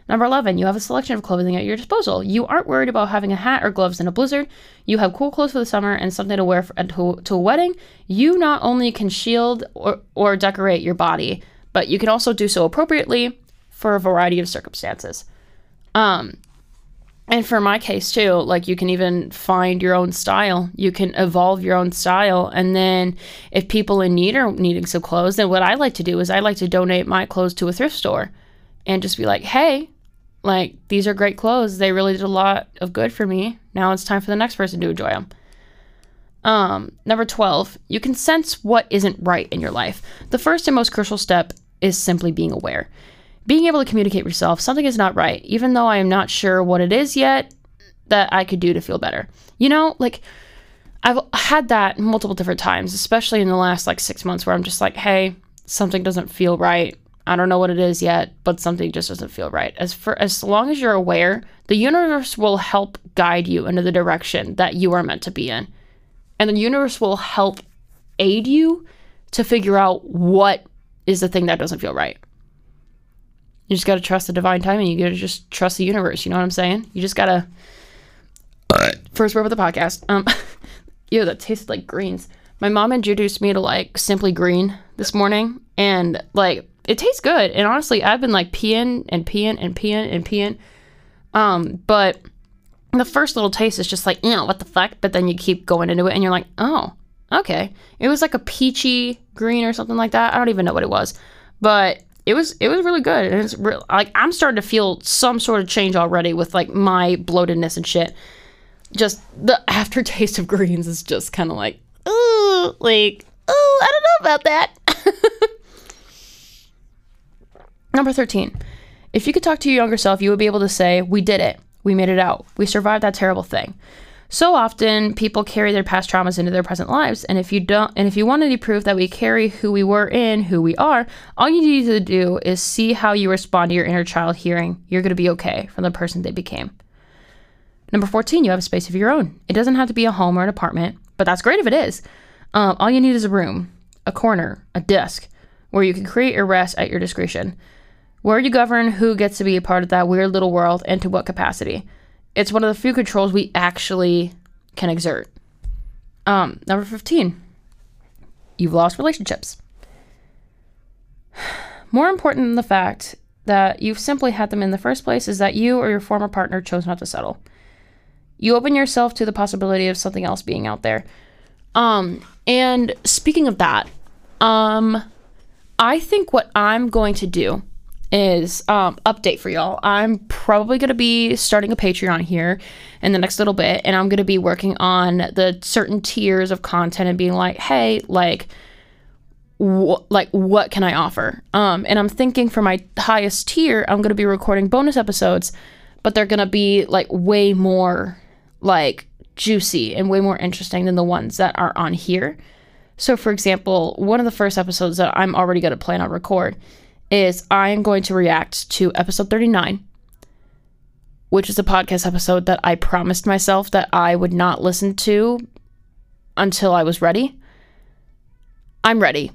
Number 11, you have a selection of clothing at your disposal. You aren't worried about having a hat or gloves in a blizzard. You have cool clothes for the summer and something to wear for, to, to a wedding. You not only can shield or, or decorate your body, but you can also do so appropriately for a variety of circumstances. Um, and for my case too, like you can even find your own style. You can evolve your own style. And then if people in need are needing some clothes, then what I like to do is I like to donate my clothes to a thrift store and just be like, hey, like, these are great clothes. They really did a lot of good for me. Now it's time for the next person to enjoy them. Um, number 12, you can sense what isn't right in your life. The first and most crucial step is simply being aware. Being able to communicate yourself, something is not right, even though I am not sure what it is yet that I could do to feel better. You know, like, I've had that multiple different times, especially in the last like six months, where I'm just like, hey, something doesn't feel right. I don't know what it is yet, but something just doesn't feel right. As for as long as you're aware, the universe will help guide you into the direction that you are meant to be in. And the universe will help aid you to figure out what is the thing that doesn't feel right. You just got to trust the divine timing. You got to just trust the universe. You know what I'm saying? You just got to. First word of the podcast. Um, ew, that tasted like greens. My mom introduced me to like Simply Green this morning, and like it tastes good. And honestly, I've been like peeing and peeing and peeing and peeing. Um, but the first little taste is just like, you know, what the fuck? But then you keep going into it and you're like, oh, okay. It was like a peachy green or something like that. I don't even know what it was. But it was it was really good and it's real like i'm starting to feel some sort of change already with like my bloatedness and shit just the aftertaste of greens is just kind of like ooh like oh i don't know about that number 13 if you could talk to your younger self you would be able to say we did it we made it out we survived that terrible thing so often people carry their past traumas into their present lives, and if you don't and if you want any proof that we carry who we were in, who we are, all you need to do is see how you respond to your inner child hearing you're going to be okay from the person they became. Number 14, you have a space of your own. It doesn't have to be a home or an apartment, but that's great if it is. Um, all you need is a room, a corner, a desk, where you can create your rest at your discretion, where you govern who gets to be a part of that weird little world and to what capacity. It's one of the few controls we actually can exert. Um, number 15. You've lost relationships. More important than the fact that you've simply had them in the first place is that you or your former partner chose not to settle. You open yourself to the possibility of something else being out there. Um, and speaking of that, um, I think what I'm going to do is um, update for y'all. I'm probably going to be starting a Patreon here in the next little bit, and I'm going to be working on the certain tiers of content and being like, hey, like, wh- like what can I offer? Um, and I'm thinking for my highest tier, I'm going to be recording bonus episodes, but they're going to be like way more like juicy and way more interesting than the ones that are on here. So, for example, one of the first episodes that I'm already going to plan on record is I am going to react to episode 39, which is a podcast episode that I promised myself that I would not listen to until I was ready. I'm ready.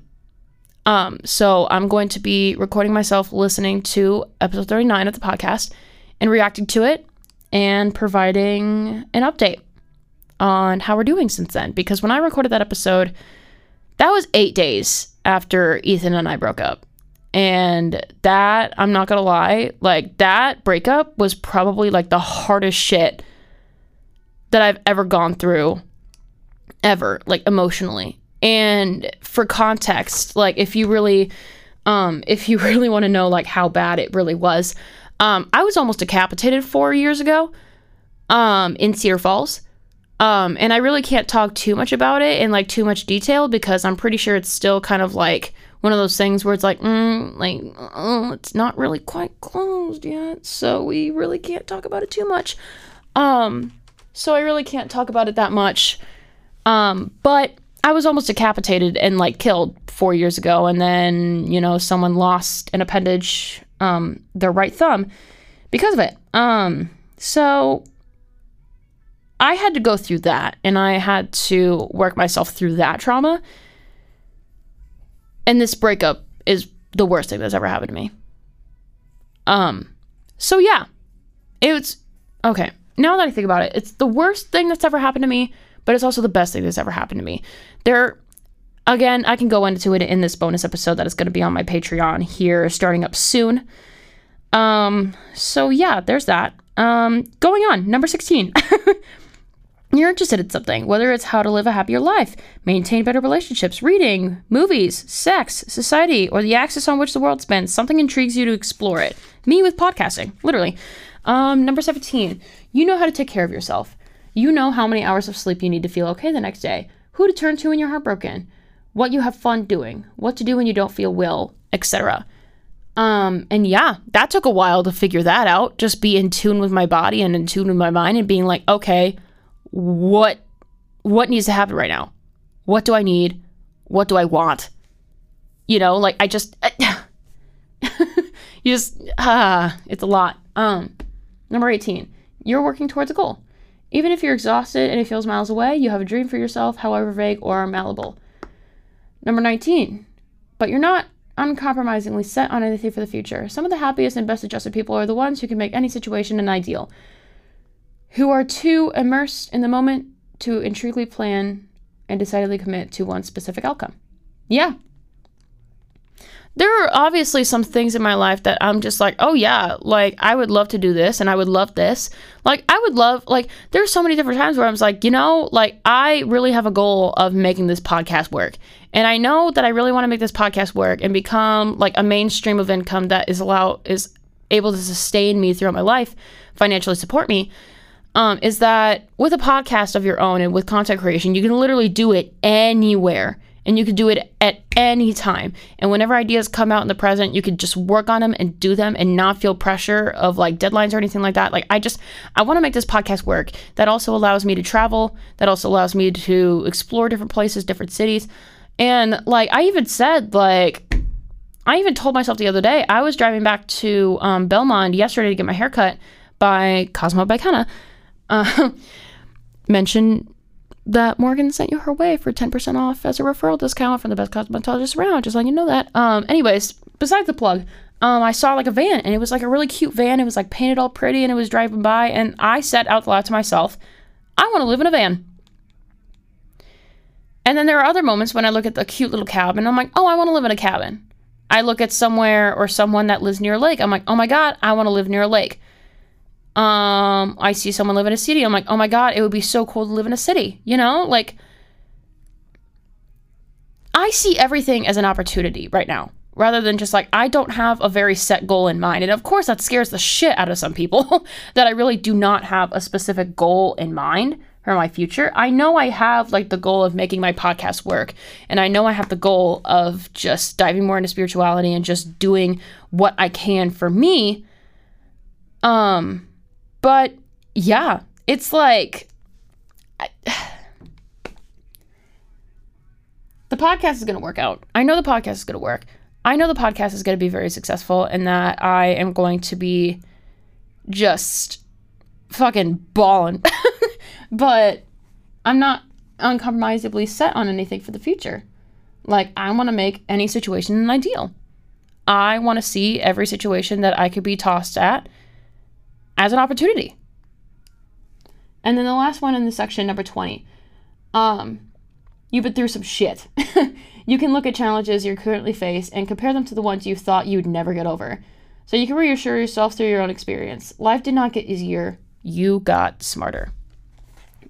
Um, so I'm going to be recording myself listening to episode 39 of the podcast and reacting to it and providing an update on how we're doing since then. Because when I recorded that episode, that was eight days after Ethan and I broke up. And that, I'm not gonna lie, like that breakup was probably like the hardest shit that I've ever gone through, ever, like emotionally. And for context, like if you really, um, if you really want to know like how bad it really was, um, I was almost decapitated four years ago, um, in Cedar Falls. Um, and I really can't talk too much about it in like too much detail because I'm pretty sure it's still kind of like one of those things where it's like, mm, like, oh, it's not really quite closed yet, so we really can't talk about it too much. Um, so I really can't talk about it that much. Um, but I was almost decapitated and like killed four years ago, and then you know someone lost an appendage, um, their right thumb, because of it. Um, so I had to go through that, and I had to work myself through that trauma and this breakup is the worst thing that's ever happened to me. Um, so yeah, it's okay. Now that I think about it, it's the worst thing that's ever happened to me, but it's also the best thing that's ever happened to me. There, again, I can go into it in this bonus episode that is going to be on my Patreon here, starting up soon. Um, so yeah, there's that. Um, going on, number 16. you're interested in something, whether it's how to live a happier life, maintain better relationships, reading, movies, sex, society, or the axis on which the world spins, something intrigues you to explore it. Me with podcasting, literally. Um, number 17, you know how to take care of yourself. You know how many hours of sleep you need to feel okay the next day, who to turn to when you're heartbroken, what you have fun doing, what to do when you don't feel well, etc. Um, and yeah, that took a while to figure that out. Just be in tune with my body and in tune with my mind and being like, okay, what what needs to happen right now? What do I need? What do I want? You know, like I just you just ah, it's a lot. Um, number 18. You're working towards a goal. Even if you're exhausted and it feels miles away, you have a dream for yourself, however vague or malleable. Number 19. But you're not uncompromisingly set on anything for the future. Some of the happiest and best adjusted people are the ones who can make any situation an ideal who are too immersed in the moment to intriguingly plan and decidedly commit to one specific outcome. Yeah. There are obviously some things in my life that I'm just like, oh yeah, like I would love to do this and I would love this. Like I would love like there's so many different times where I'm like, you know, like I really have a goal of making this podcast work. And I know that I really want to make this podcast work and become like a mainstream of income that is allow is able to sustain me throughout my life, financially support me. Um, is that with a podcast of your own and with content creation, you can literally do it anywhere and you can do it at any time. And whenever ideas come out in the present, you could just work on them and do them and not feel pressure of like deadlines or anything like that. Like I just I want to make this podcast work. That also allows me to travel, that also allows me to explore different places, different cities. And like I even said like I even told myself the other day, I was driving back to um, Belmont yesterday to get my haircut by Kosmo by Kenna. Uh, mention that Morgan sent you her way for 10% off as a referral discount from the best cosmetologist around. Just letting you know that. Um, anyways, besides the plug, um, I saw like a van and it was like a really cute van. It was like painted all pretty and it was driving by. And I said out loud to myself, I want to live in a van. And then there are other moments when I look at the cute little cabin. I'm like, oh, I want to live in a cabin. I look at somewhere or someone that lives near a lake. I'm like, oh my God, I want to live near a lake. Um, I see someone live in a city. I'm like, oh my God, it would be so cool to live in a city. You know, like I see everything as an opportunity right now rather than just like, I don't have a very set goal in mind. And of course, that scares the shit out of some people that I really do not have a specific goal in mind for my future. I know I have like the goal of making my podcast work, and I know I have the goal of just diving more into spirituality and just doing what I can for me. Um, but yeah, it's like I, the podcast is going to work out. I know the podcast is going to work. I know the podcast is going to be very successful and that I am going to be just fucking balling. but I'm not uncompromisably set on anything for the future. Like, I want to make any situation an ideal. I want to see every situation that I could be tossed at as an opportunity. And then the last one in the section, number 20. Um, you've been through some shit. you can look at challenges you currently face and compare them to the ones you thought you'd never get over. So you can reassure yourself through your own experience. Life did not get easier, you got smarter.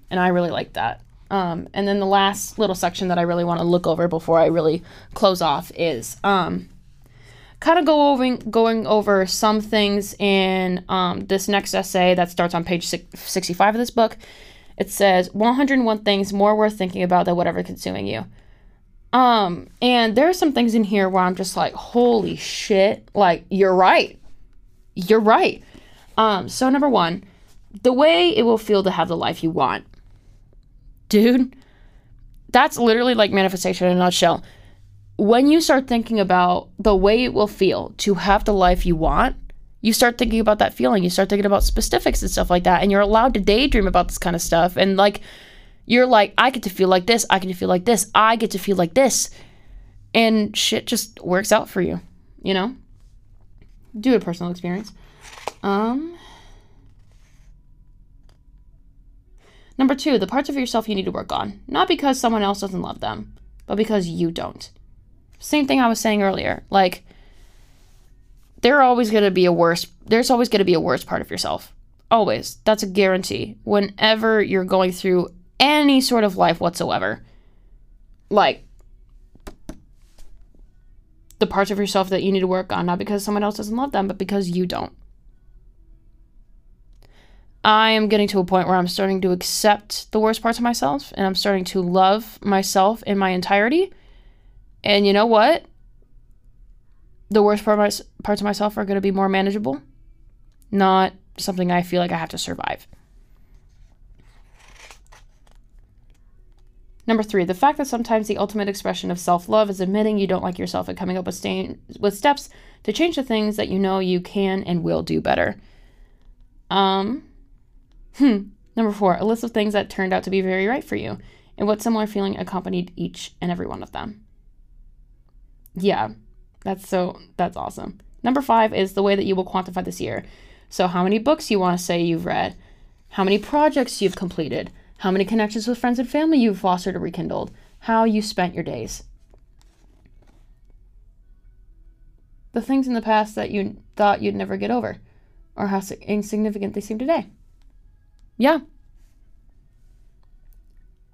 And I really like that. Um, and then the last little section that I really want to look over before I really close off is um, kind of go over going over some things in um, this next essay that starts on page 65 of this book. It says 101 things more worth thinking about than whatever consuming you. Um, and there are some things in here where I'm just like, holy shit, like you're right. You're right. Um, so number one, the way it will feel to have the life you want. Dude, that's literally like manifestation in a nutshell when you start thinking about the way it will feel to have the life you want, you start thinking about that feeling. You start thinking about specifics and stuff like that. And you're allowed to daydream about this kind of stuff. And like, you're like, I get to feel like this. I get to feel like this. I get to feel like this. And shit just works out for you, you know? Do a personal experience. Um, number two, the parts of yourself you need to work on. Not because someone else doesn't love them, but because you don't. Same thing I was saying earlier. Like, there always going to be a worse, there's always going to be a worse part of yourself. Always. That's a guarantee. Whenever you're going through any sort of life whatsoever, like, the parts of yourself that you need to work on, not because someone else doesn't love them, but because you don't. I am getting to a point where I'm starting to accept the worst parts of myself and I'm starting to love myself in my entirety and you know what? The worst part my, parts of myself are going to be more manageable, not something I feel like I have to survive. Number three, the fact that sometimes the ultimate expression of self love is admitting you don't like yourself and coming up with, with steps to change the things that you know you can and will do better. Um, hmm. Number four, a list of things that turned out to be very right for you and what similar feeling accompanied each and every one of them yeah, that's so, that's awesome. Number five is the way that you will quantify this year. So, how many books you want to say you've read, how many projects you've completed, how many connections with friends and family you've fostered or rekindled, how you spent your days. The things in the past that you thought you'd never get over, or how insignificant they seem today. Yeah.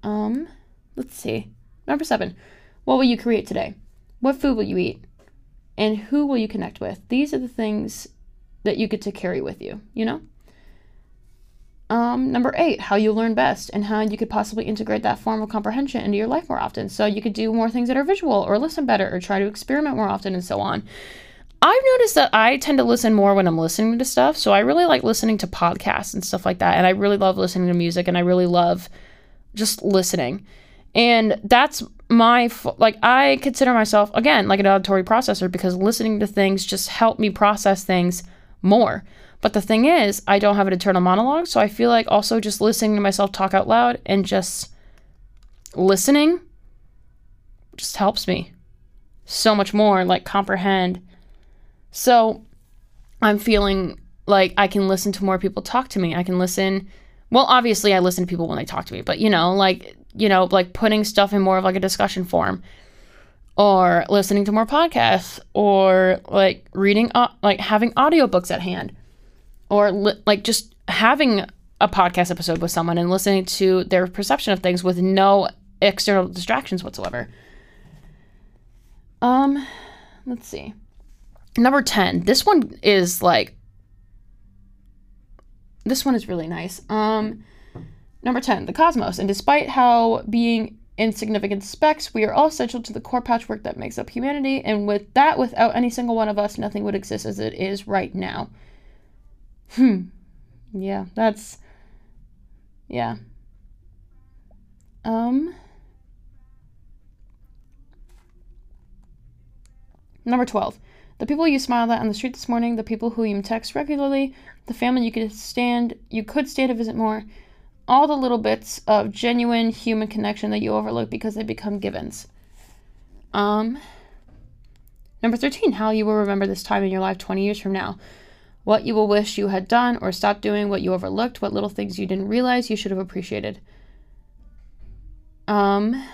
Um, let's see. Number seven. What will you create today? What food will you eat? And who will you connect with? These are the things that you get to carry with you, you know? Um, number eight, how you learn best and how you could possibly integrate that form of comprehension into your life more often. So you could do more things that are visual or listen better or try to experiment more often and so on. I've noticed that I tend to listen more when I'm listening to stuff. So I really like listening to podcasts and stuff like that. And I really love listening to music and I really love just listening. And that's my, like, I consider myself, again, like an auditory processor because listening to things just help me process things more. But the thing is, I don't have an internal monologue, so I feel like also just listening to myself talk out loud and just listening just helps me so much more like comprehend. So I'm feeling like I can listen to more people talk to me. I can listen well, obviously I listen to people when they talk to me, but you know, like, you know, like putting stuff in more of like a discussion form or listening to more podcasts or like reading uh, like having audiobooks at hand or li- like just having a podcast episode with someone and listening to their perception of things with no external distractions whatsoever. Um, let's see. Number 10. This one is like this one is really nice. Um number 10, the cosmos. And despite how being insignificant specks, we are all essential to the core patchwork that makes up humanity, and with that without any single one of us, nothing would exist as it is right now. Hmm. Yeah, that's. Yeah. Um. Number 12. The people you smiled at on the street this morning, the people who you text regularly, the family you could stand you could stand to visit more, all the little bits of genuine human connection that you overlook because they become givens. Um Number 13, how you will remember this time in your life 20 years from now what you will wish you had done or stopped doing, what you overlooked, what little things you didn't realize you should have appreciated. Um,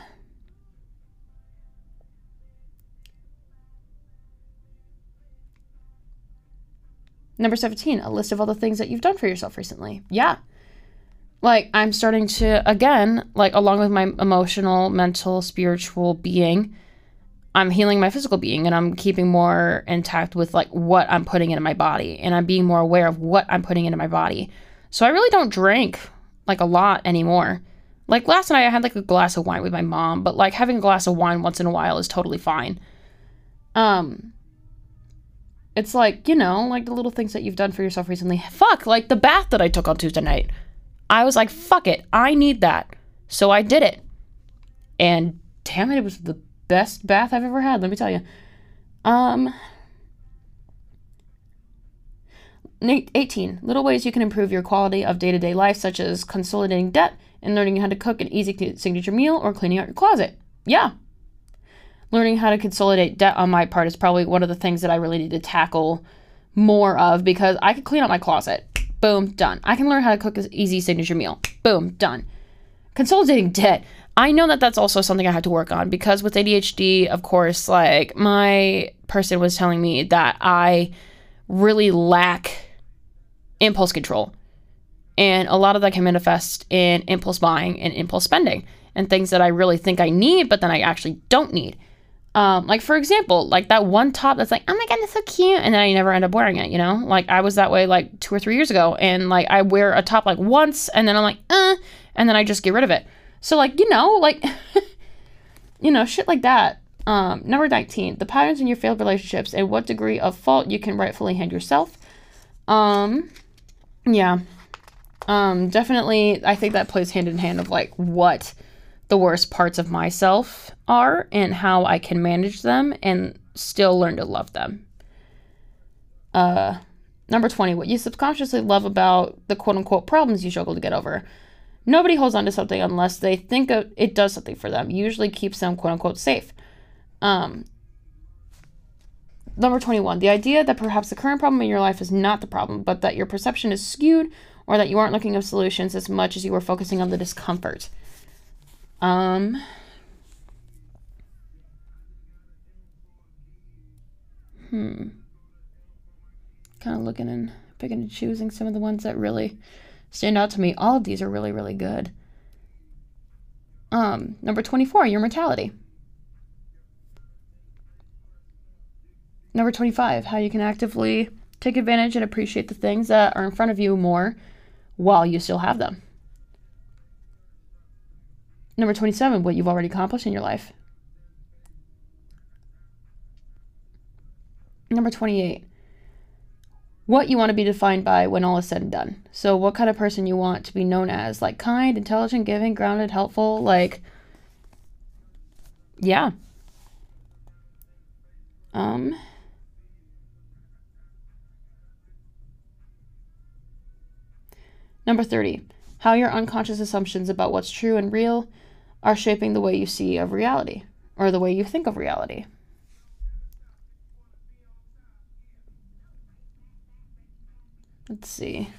Number 17, a list of all the things that you've done for yourself recently. Yeah. Like, I'm starting to, again, like, along with my emotional, mental, spiritual being, I'm healing my physical being and I'm keeping more intact with like what I'm putting into my body and I'm being more aware of what I'm putting into my body. So I really don't drink like a lot anymore. Like last night I had like a glass of wine with my mom, but like having a glass of wine once in a while is totally fine. Um it's like, you know, like the little things that you've done for yourself recently. Fuck, like the bath that I took on Tuesday night. I was like, fuck it, I need that. So I did it. And damn it, it was the best bath I've ever had, let me tell you. Um, 18. Little ways you can improve your quality of day to day life, such as consolidating debt and learning how to cook an easy signature meal or cleaning out your closet. Yeah. Learning how to consolidate debt on my part is probably one of the things that I really need to tackle more of because I could clean out my closet. Boom, done. I can learn how to cook an easy signature meal. Boom, done. Consolidating debt. I know that that's also something I had to work on because with ADHD, of course, like my person was telling me that I really lack impulse control. And a lot of that can manifest in impulse buying and impulse spending and things that I really think I need, but then I actually don't need. Um, like for example, like that one top that's like, oh my god, that's so cute, and then I never end up wearing it. You know, like I was that way like two or three years ago, and like I wear a top like once, and then I'm like, uh, and then I just get rid of it. So like, you know, like you know, shit like that. Um, number 19, the patterns in your failed relationships and what degree of fault you can rightfully hand yourself. Um, yeah. Um, definitely I think that plays hand in hand of like what the worst parts of myself are and how I can manage them and still learn to love them. Uh, number 20, what you subconsciously love about the quote unquote problems you struggle to get over. Nobody holds on to something unless they think it does something for them. Usually keeps them quote unquote safe. Um, number 21. The idea that perhaps the current problem in your life is not the problem, but that your perception is skewed or that you aren't looking at solutions as much as you were focusing on the discomfort. Um, hmm. Kind of looking and picking and choosing some of the ones that really stand out to me. All of these are really, really good. Um, number 24, your mortality. Number 25, how you can actively take advantage and appreciate the things that are in front of you more while you still have them. Number 27, what you've already accomplished in your life. Number 28, what you want to be defined by when all is said and done. So, what kind of person you want to be known as like kind, intelligent, giving, grounded, helpful, like, yeah. Um, Number 30. How your unconscious assumptions about what's true and real are shaping the way you see of reality or the way you think of reality. Let's see.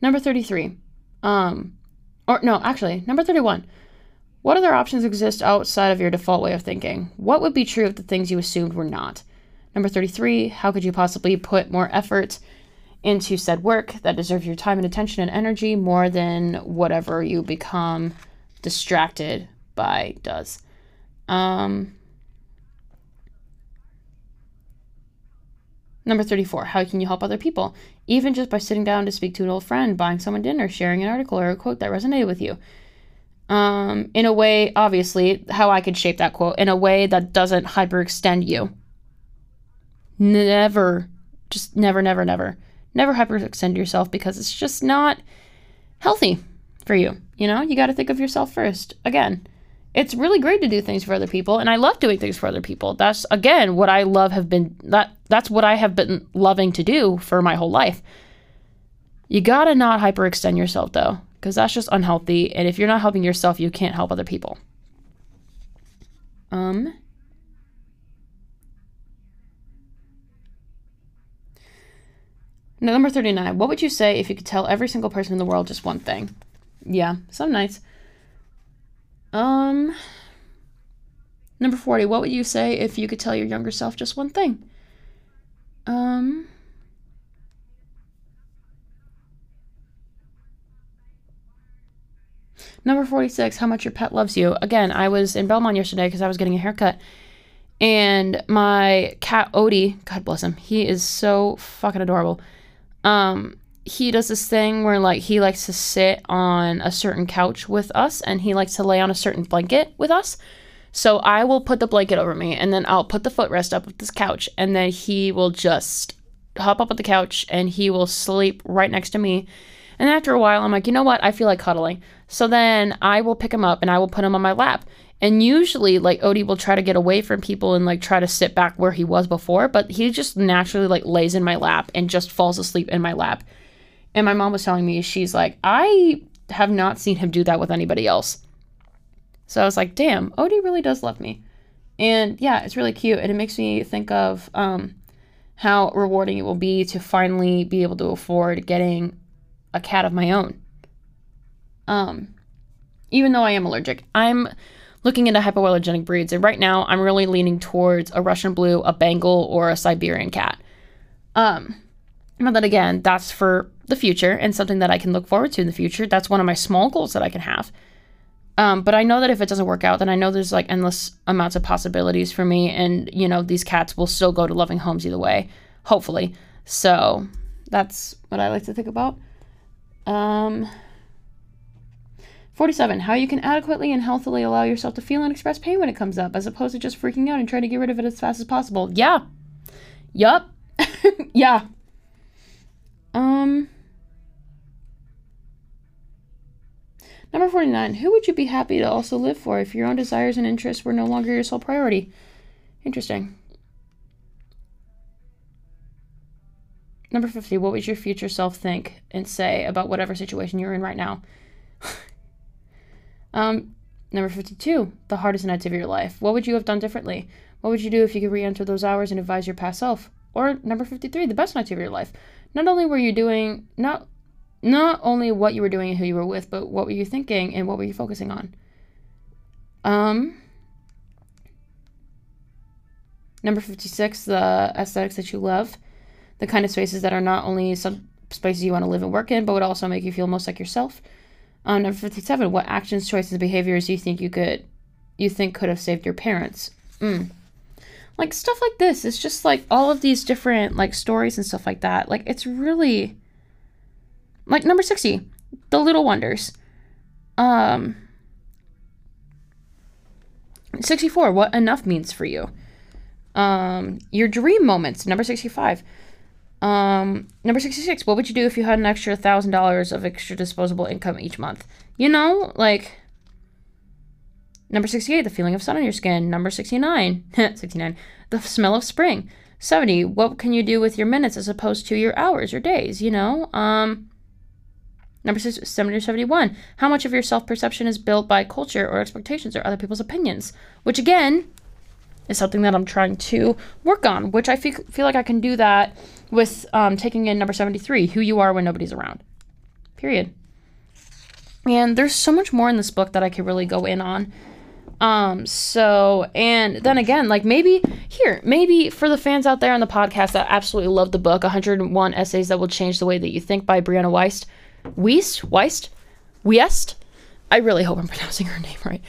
Number 33. Um or no, actually, number 31. What other options exist outside of your default way of thinking? What would be true if the things you assumed were not? Number 33. How could you possibly put more effort into said work that deserves your time and attention and energy more than whatever you become distracted by does. Um, number 34, how can you help other people? Even just by sitting down to speak to an old friend, buying someone dinner, sharing an article or a quote that resonated with you. Um, in a way, obviously, how I could shape that quote in a way that doesn't hyperextend you. Never, just never, never, never never hyperextend yourself because it's just not healthy for you. You know, you got to think of yourself first. Again, it's really great to do things for other people and I love doing things for other people. That's again what I love have been that that's what I have been loving to do for my whole life. You got to not hyperextend yourself though, because that's just unhealthy and if you're not helping yourself, you can't help other people. Um Number 39. What would you say if you could tell every single person in the world just one thing? Yeah, some nights. Um Number 40. What would you say if you could tell your younger self just one thing? Um Number 46, how much your pet loves you. Again, I was in Belmont yesterday because I was getting a haircut. And my cat Odie, God bless him, he is so fucking adorable um, he does this thing where like he likes to sit on a certain couch with us and he likes to lay on a certain blanket with us. So I will put the blanket over me and then I'll put the footrest up with this couch and then he will just hop up on the couch and he will sleep right next to me. And after a while, I'm like, you know what? I feel like cuddling. So then I will pick him up and I will put him on my lap. And usually, like Odie will try to get away from people and like try to sit back where he was before, but he just naturally like lays in my lap and just falls asleep in my lap. And my mom was telling me, she's like, I have not seen him do that with anybody else. So I was like, damn, Odie really does love me. And yeah, it's really cute. And it makes me think of um, how rewarding it will be to finally be able to afford getting a cat of my own. Um, even though I am allergic, I'm looking into hypoallergenic breeds. And right now, I'm really leaning towards a Russian blue, a Bengal, or a Siberian cat. Um, but then again, that's for the future and something that I can look forward to in the future. That's one of my small goals that I can have. Um, but I know that if it doesn't work out, then I know there's like endless amounts of possibilities for me. And, you know, these cats will still go to loving homes either way, hopefully. So that's what I like to think about. Um, 47. How you can adequately and healthily allow yourself to feel and express pain when it comes up, as opposed to just freaking out and trying to get rid of it as fast as possible. Yeah. Yup. yeah. Um. Number 49. Who would you be happy to also live for if your own desires and interests were no longer your sole priority? Interesting. Number 50. What would your future self think and say about whatever situation you're in right now? Um, number 52, the hardest nights of your life. What would you have done differently? What would you do if you could re enter those hours and advise your past self? Or number 53, the best nights of your life. Not only were you doing, not not only what you were doing and who you were with, but what were you thinking and what were you focusing on? Um, number 56, the aesthetics that you love. The kind of spaces that are not only some spaces you want to live and work in, but would also make you feel most like yourself. Um, number 57, what actions, choices, behaviors you think you could, you think could have saved your parents? Mm. like stuff like this. It's just like all of these different like stories and stuff like that. Like it's really like number 60, The Little Wonders. Um 64, what enough means for you. Um your dream moments, number 65. Um, number 66, what would you do if you had an extra $1,000 of extra disposable income each month? You know, like Number 68, the feeling of sun on your skin. Number 69, 69, the smell of spring. 70, what can you do with your minutes as opposed to your hours or days, you know? Um Number 70 or 71, how much of your self-perception is built by culture or expectations or other people's opinions? Which again is something that I'm trying to work on, which I feel, feel like I can do that with um, taking in number 73, who you are when nobody's around. Period. And there's so much more in this book that I could really go in on. Um, so, and then again, like maybe here, maybe for the fans out there on the podcast that absolutely love the book, 101 Essays That Will Change the Way That You Think by Brianna Wiest, Wiest, Wiest, Wiest. I really hope I'm pronouncing her name right.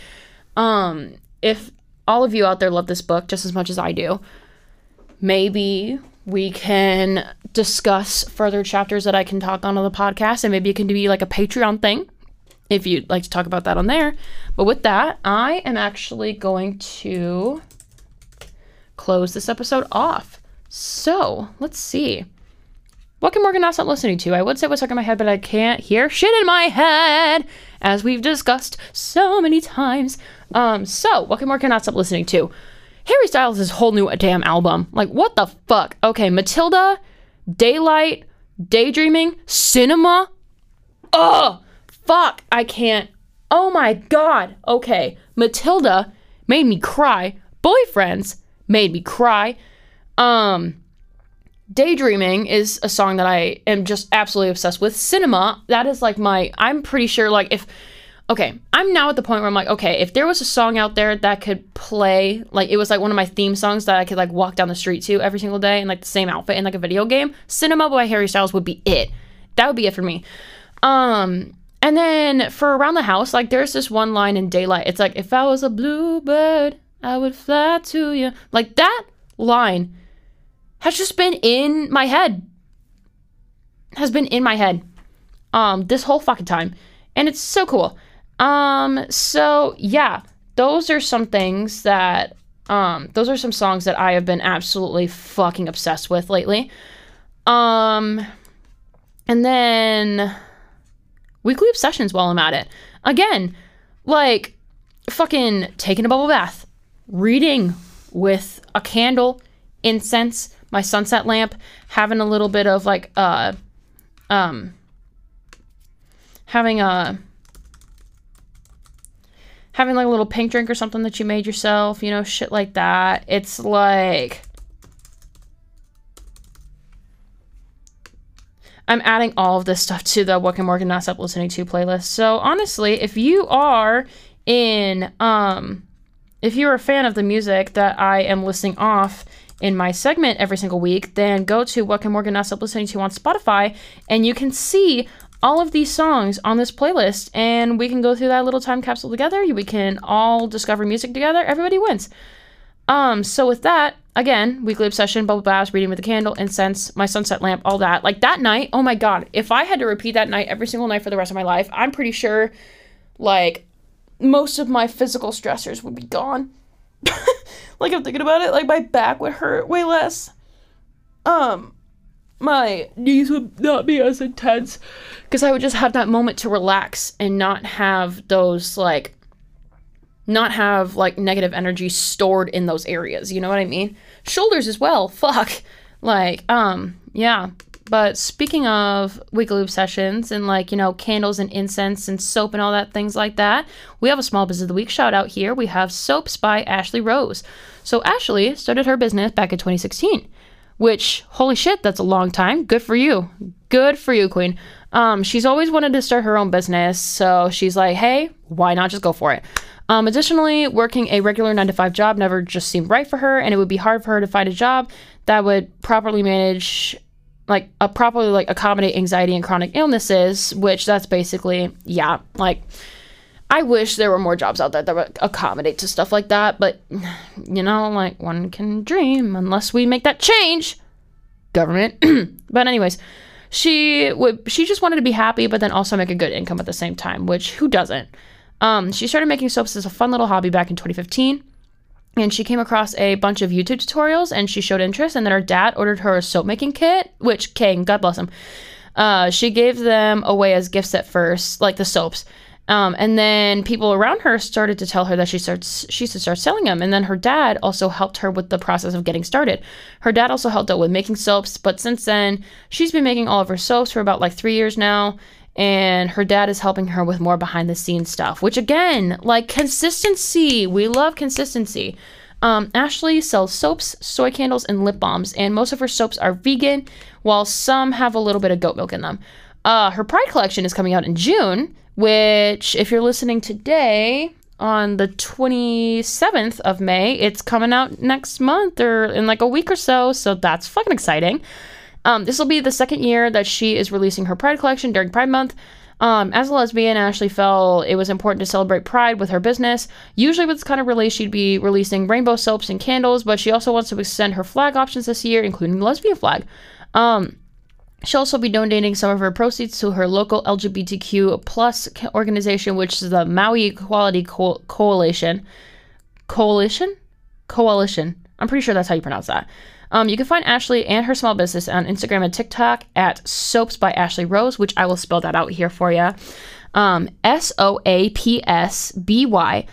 Um, if all of you out there love this book just as much as I do, maybe we can discuss further chapters that I can talk on on the podcast, and maybe it can be like a Patreon thing if you'd like to talk about that on there. But with that, I am actually going to close this episode off. So let's see. What can Morgan not stop listening to? I would say what's stuck in my head, but I can't hear shit in my head, as we've discussed so many times. Um, so what can Morgan not stop listening to? Harry Styles' whole new damn album. Like, what the fuck? Okay, Matilda, Daylight, Daydreaming, Cinema. Ugh! Fuck, I can't. Oh my god. Okay, Matilda made me cry. Boyfriends made me cry. Um, Daydreaming is a song that I am just absolutely obsessed with. Cinema, that is like my, I'm pretty sure, like, if, okay, I'm now at the point where I'm like, okay, if there was a song out there that could play, like, it was like one of my theme songs that I could, like, walk down the street to every single day in, like, the same outfit in, like, a video game, Cinema by Harry Styles would be it. That would be it for me. Um, and then for around the house, like there's this one line in Daylight. It's like, if I was a bluebird, I would fly to you. Like that line has just been in my head. Has been in my head. Um, this whole fucking time. And it's so cool. Um, so yeah, those are some things that um those are some songs that I have been absolutely fucking obsessed with lately. Um and then weekly obsessions while I'm at it. Again, like fucking taking a bubble bath, reading with a candle, incense, my sunset lamp, having a little bit of like uh um having a having like a little pink drink or something that you made yourself, you know, shit like that. It's like I'm adding all of this stuff to the What Can Morgan Not Stop Listening To playlist. So honestly, if you are in, um, if you're a fan of the music that I am listing off in my segment every single week, then go to What Can Morgan Not Stop Listening To on Spotify, and you can see all of these songs on this playlist, and we can go through that little time capsule together. We can all discover music together. Everybody wins. Um, so with that, again, weekly obsession, bubble baths, reading with a candle, incense, my sunset lamp, all that. Like that night, oh my god, if I had to repeat that night every single night for the rest of my life, I'm pretty sure like most of my physical stressors would be gone. like I'm thinking about it, like my back would hurt way less. Um my knees would not be as intense because I would just have that moment to relax and not have those like not have like negative energy stored in those areas. You know what I mean? Shoulders as well. Fuck. Like, um, yeah. But speaking of weekly obsessions and like, you know, candles and incense and soap and all that things like that, we have a small business of the week shout out here. We have Soaps by Ashlee Rose. So Ashlee started her business back in 2016, which holy shit, that's a long time. Good for you. Good for you, queen. Um, she's always wanted to start her own business, so she's like, "Hey, why not just go for it?" Um, additionally, working a regular nine to five job never just seemed right for her, and it would be hard for her to find a job that would properly manage, like, a properly like accommodate anxiety and chronic illnesses. Which that's basically yeah, like. I wish there were more jobs out there that would accommodate to stuff like that, but you know, like one can dream unless we make that change. Government. but anyways, she would she just wanted to be happy but then also make a good income at the same time, which who doesn't? Um, she started making soaps as a fun little hobby back in 2015 and she came across a bunch of YouTube tutorials and she showed interest and then her dad ordered her a soap making kit, which King, God bless him. Uh, she gave them away as gifts at first, like the soaps. Um, and then people around her started to tell her that she starts she should start selling them. And then her dad also helped her with the process of getting started. Her dad also helped out with making soaps, but since then she's been making all of her soaps for about like three years now. And her dad is helping her with more behind the scenes stuff, which again, like consistency. We love consistency. Um, Ashlee sells soaps, soy candles, and lip balms, and most of her soaps are vegan, while some have a little bit of goat milk in them. Uh, her Pride collection is coming out in June, which, if you're listening today on the 27th of May, it's coming out next month or in like a week or so. So that's fucking exciting. Um, this will be the second year that she is releasing her Pride collection during Pride Month. Um, as a lesbian, Ashlee felt it was important to celebrate Pride with her business. Usually, with this kind of release, she'd be releasing rainbow soaps and candles, but she also wants to extend her flag options this year, including the lesbian flag. Um, She'll also be donating some of her proceeds to her local LGBTQ plus organization, which is the Maui Equality Co- Coalition. Coalition? Coalition. I'm pretty sure that's how you pronounce that. Um, you can find Ashlee and her small business on Instagram and TikTok at Soaps by Ashlee Rose, which I will spell that out here for you. Um, S O A P S B Y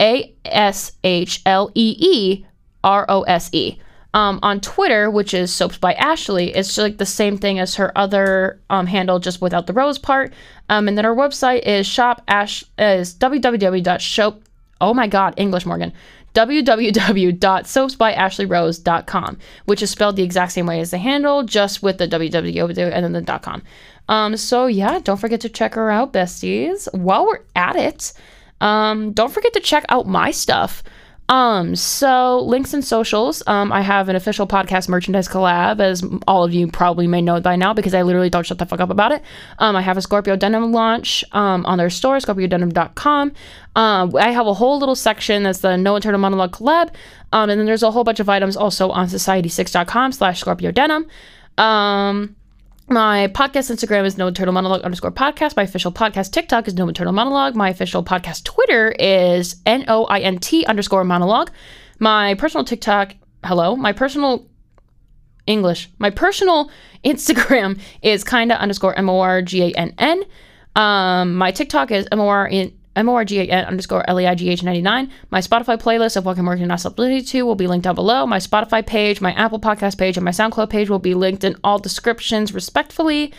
A S H L E E R O S E. Um, on Twitter, which is Soaps by Ashlee, it's like the same thing as her other um, handle, just without the rose part. Um, and then her website is shop ash is www.shop. Oh my God, English Morgan www.soapsbyashley.rose.com, which is spelled the exact same way as the handle, just with the www and then the .com. Um, so yeah, don't forget to check her out, besties. While we're at it, um, don't forget to check out my stuff. Um, so links and socials. Um, I have an official podcast merchandise collab, as all of you probably may know by now, because I literally don't shut the fuck up about it. Um, I have a Scorpio Denim launch um, on their store, scorpiodenim.com. Um, I have a whole little section that's the No Internal Monologue collab. Um, and then there's a whole bunch of items also on society6.com slash Scorpio Denim. Um, my podcast Instagram is No Internal Monologue underscore podcast. My official podcast TikTok is No Internal Monologue. My official podcast Twitter is N O I N T underscore monologue. My personal TikTok, hello. My personal English. My personal Instagram is kinda underscore M O R G A N N. Um, my TikTok is M O R M-O-R-G-A-N uh, underscore L-E-I-G-H 99. My Spotify playlist of What I'm Working on Stability to will be linked down below. My Spotify page, my Apple Podcast page, and my SoundCloud page will be linked in all descriptions respectfully.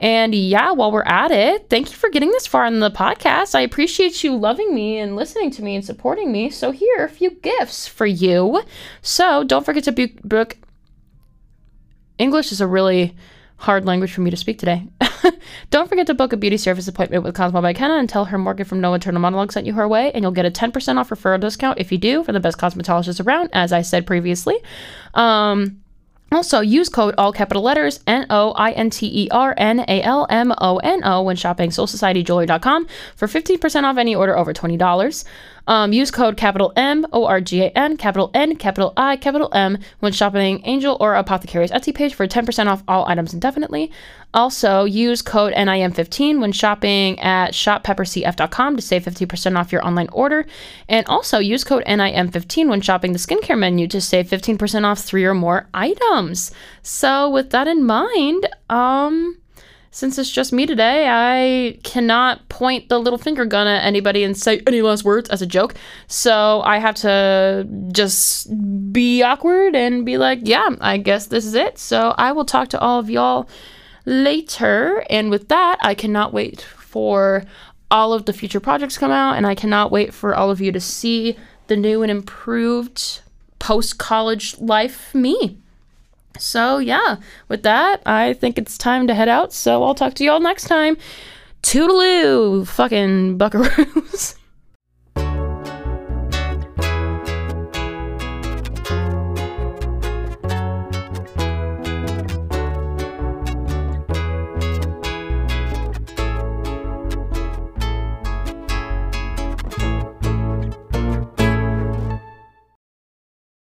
And yeah, while we're at it, thank you for getting this far in the podcast. I appreciate you loving me and listening to me and supporting me. So here are a few gifts for you. So don't forget to book. English is a really hard language for me to speak today. Don't forget to book a beauty service appointment with Kosmo by Kenna and tell her Morgan from No Internal Monologue sent you her way, and you'll get a 10% off referral discount if you do for the best cosmetologist around, as I said previously. Um, also, use code all capital letters N O I N T E R N A L M O N O when shopping soulsocietyjewelry.com for 15% off any order over $20. Um, use code capital M O R G A N, capital N, capital I, capital M when shopping Angel Aura Apothecary's Etsy page for 10% off all items indefinitely. Also, use code NIM15 when shopping at shoppeppercf.com to save 50% off your online order. And also use code NIM15 when shopping the skincare menu to save 15% off three or more items. So, with that in mind, um, since it's just me today, I cannot point the little finger gun at anybody and say any last words as a joke. So I have to just be awkward and be like, yeah, I guess this is it. So I will talk to all of y'all later. And with that, I cannot wait for all of the future projects come out and I cannot wait for all of you to see the new and improved post college life me. So, yeah, with that, I think it's time to head out. So, I'll talk to you all next time. Toodaloo, fucking buckaroos.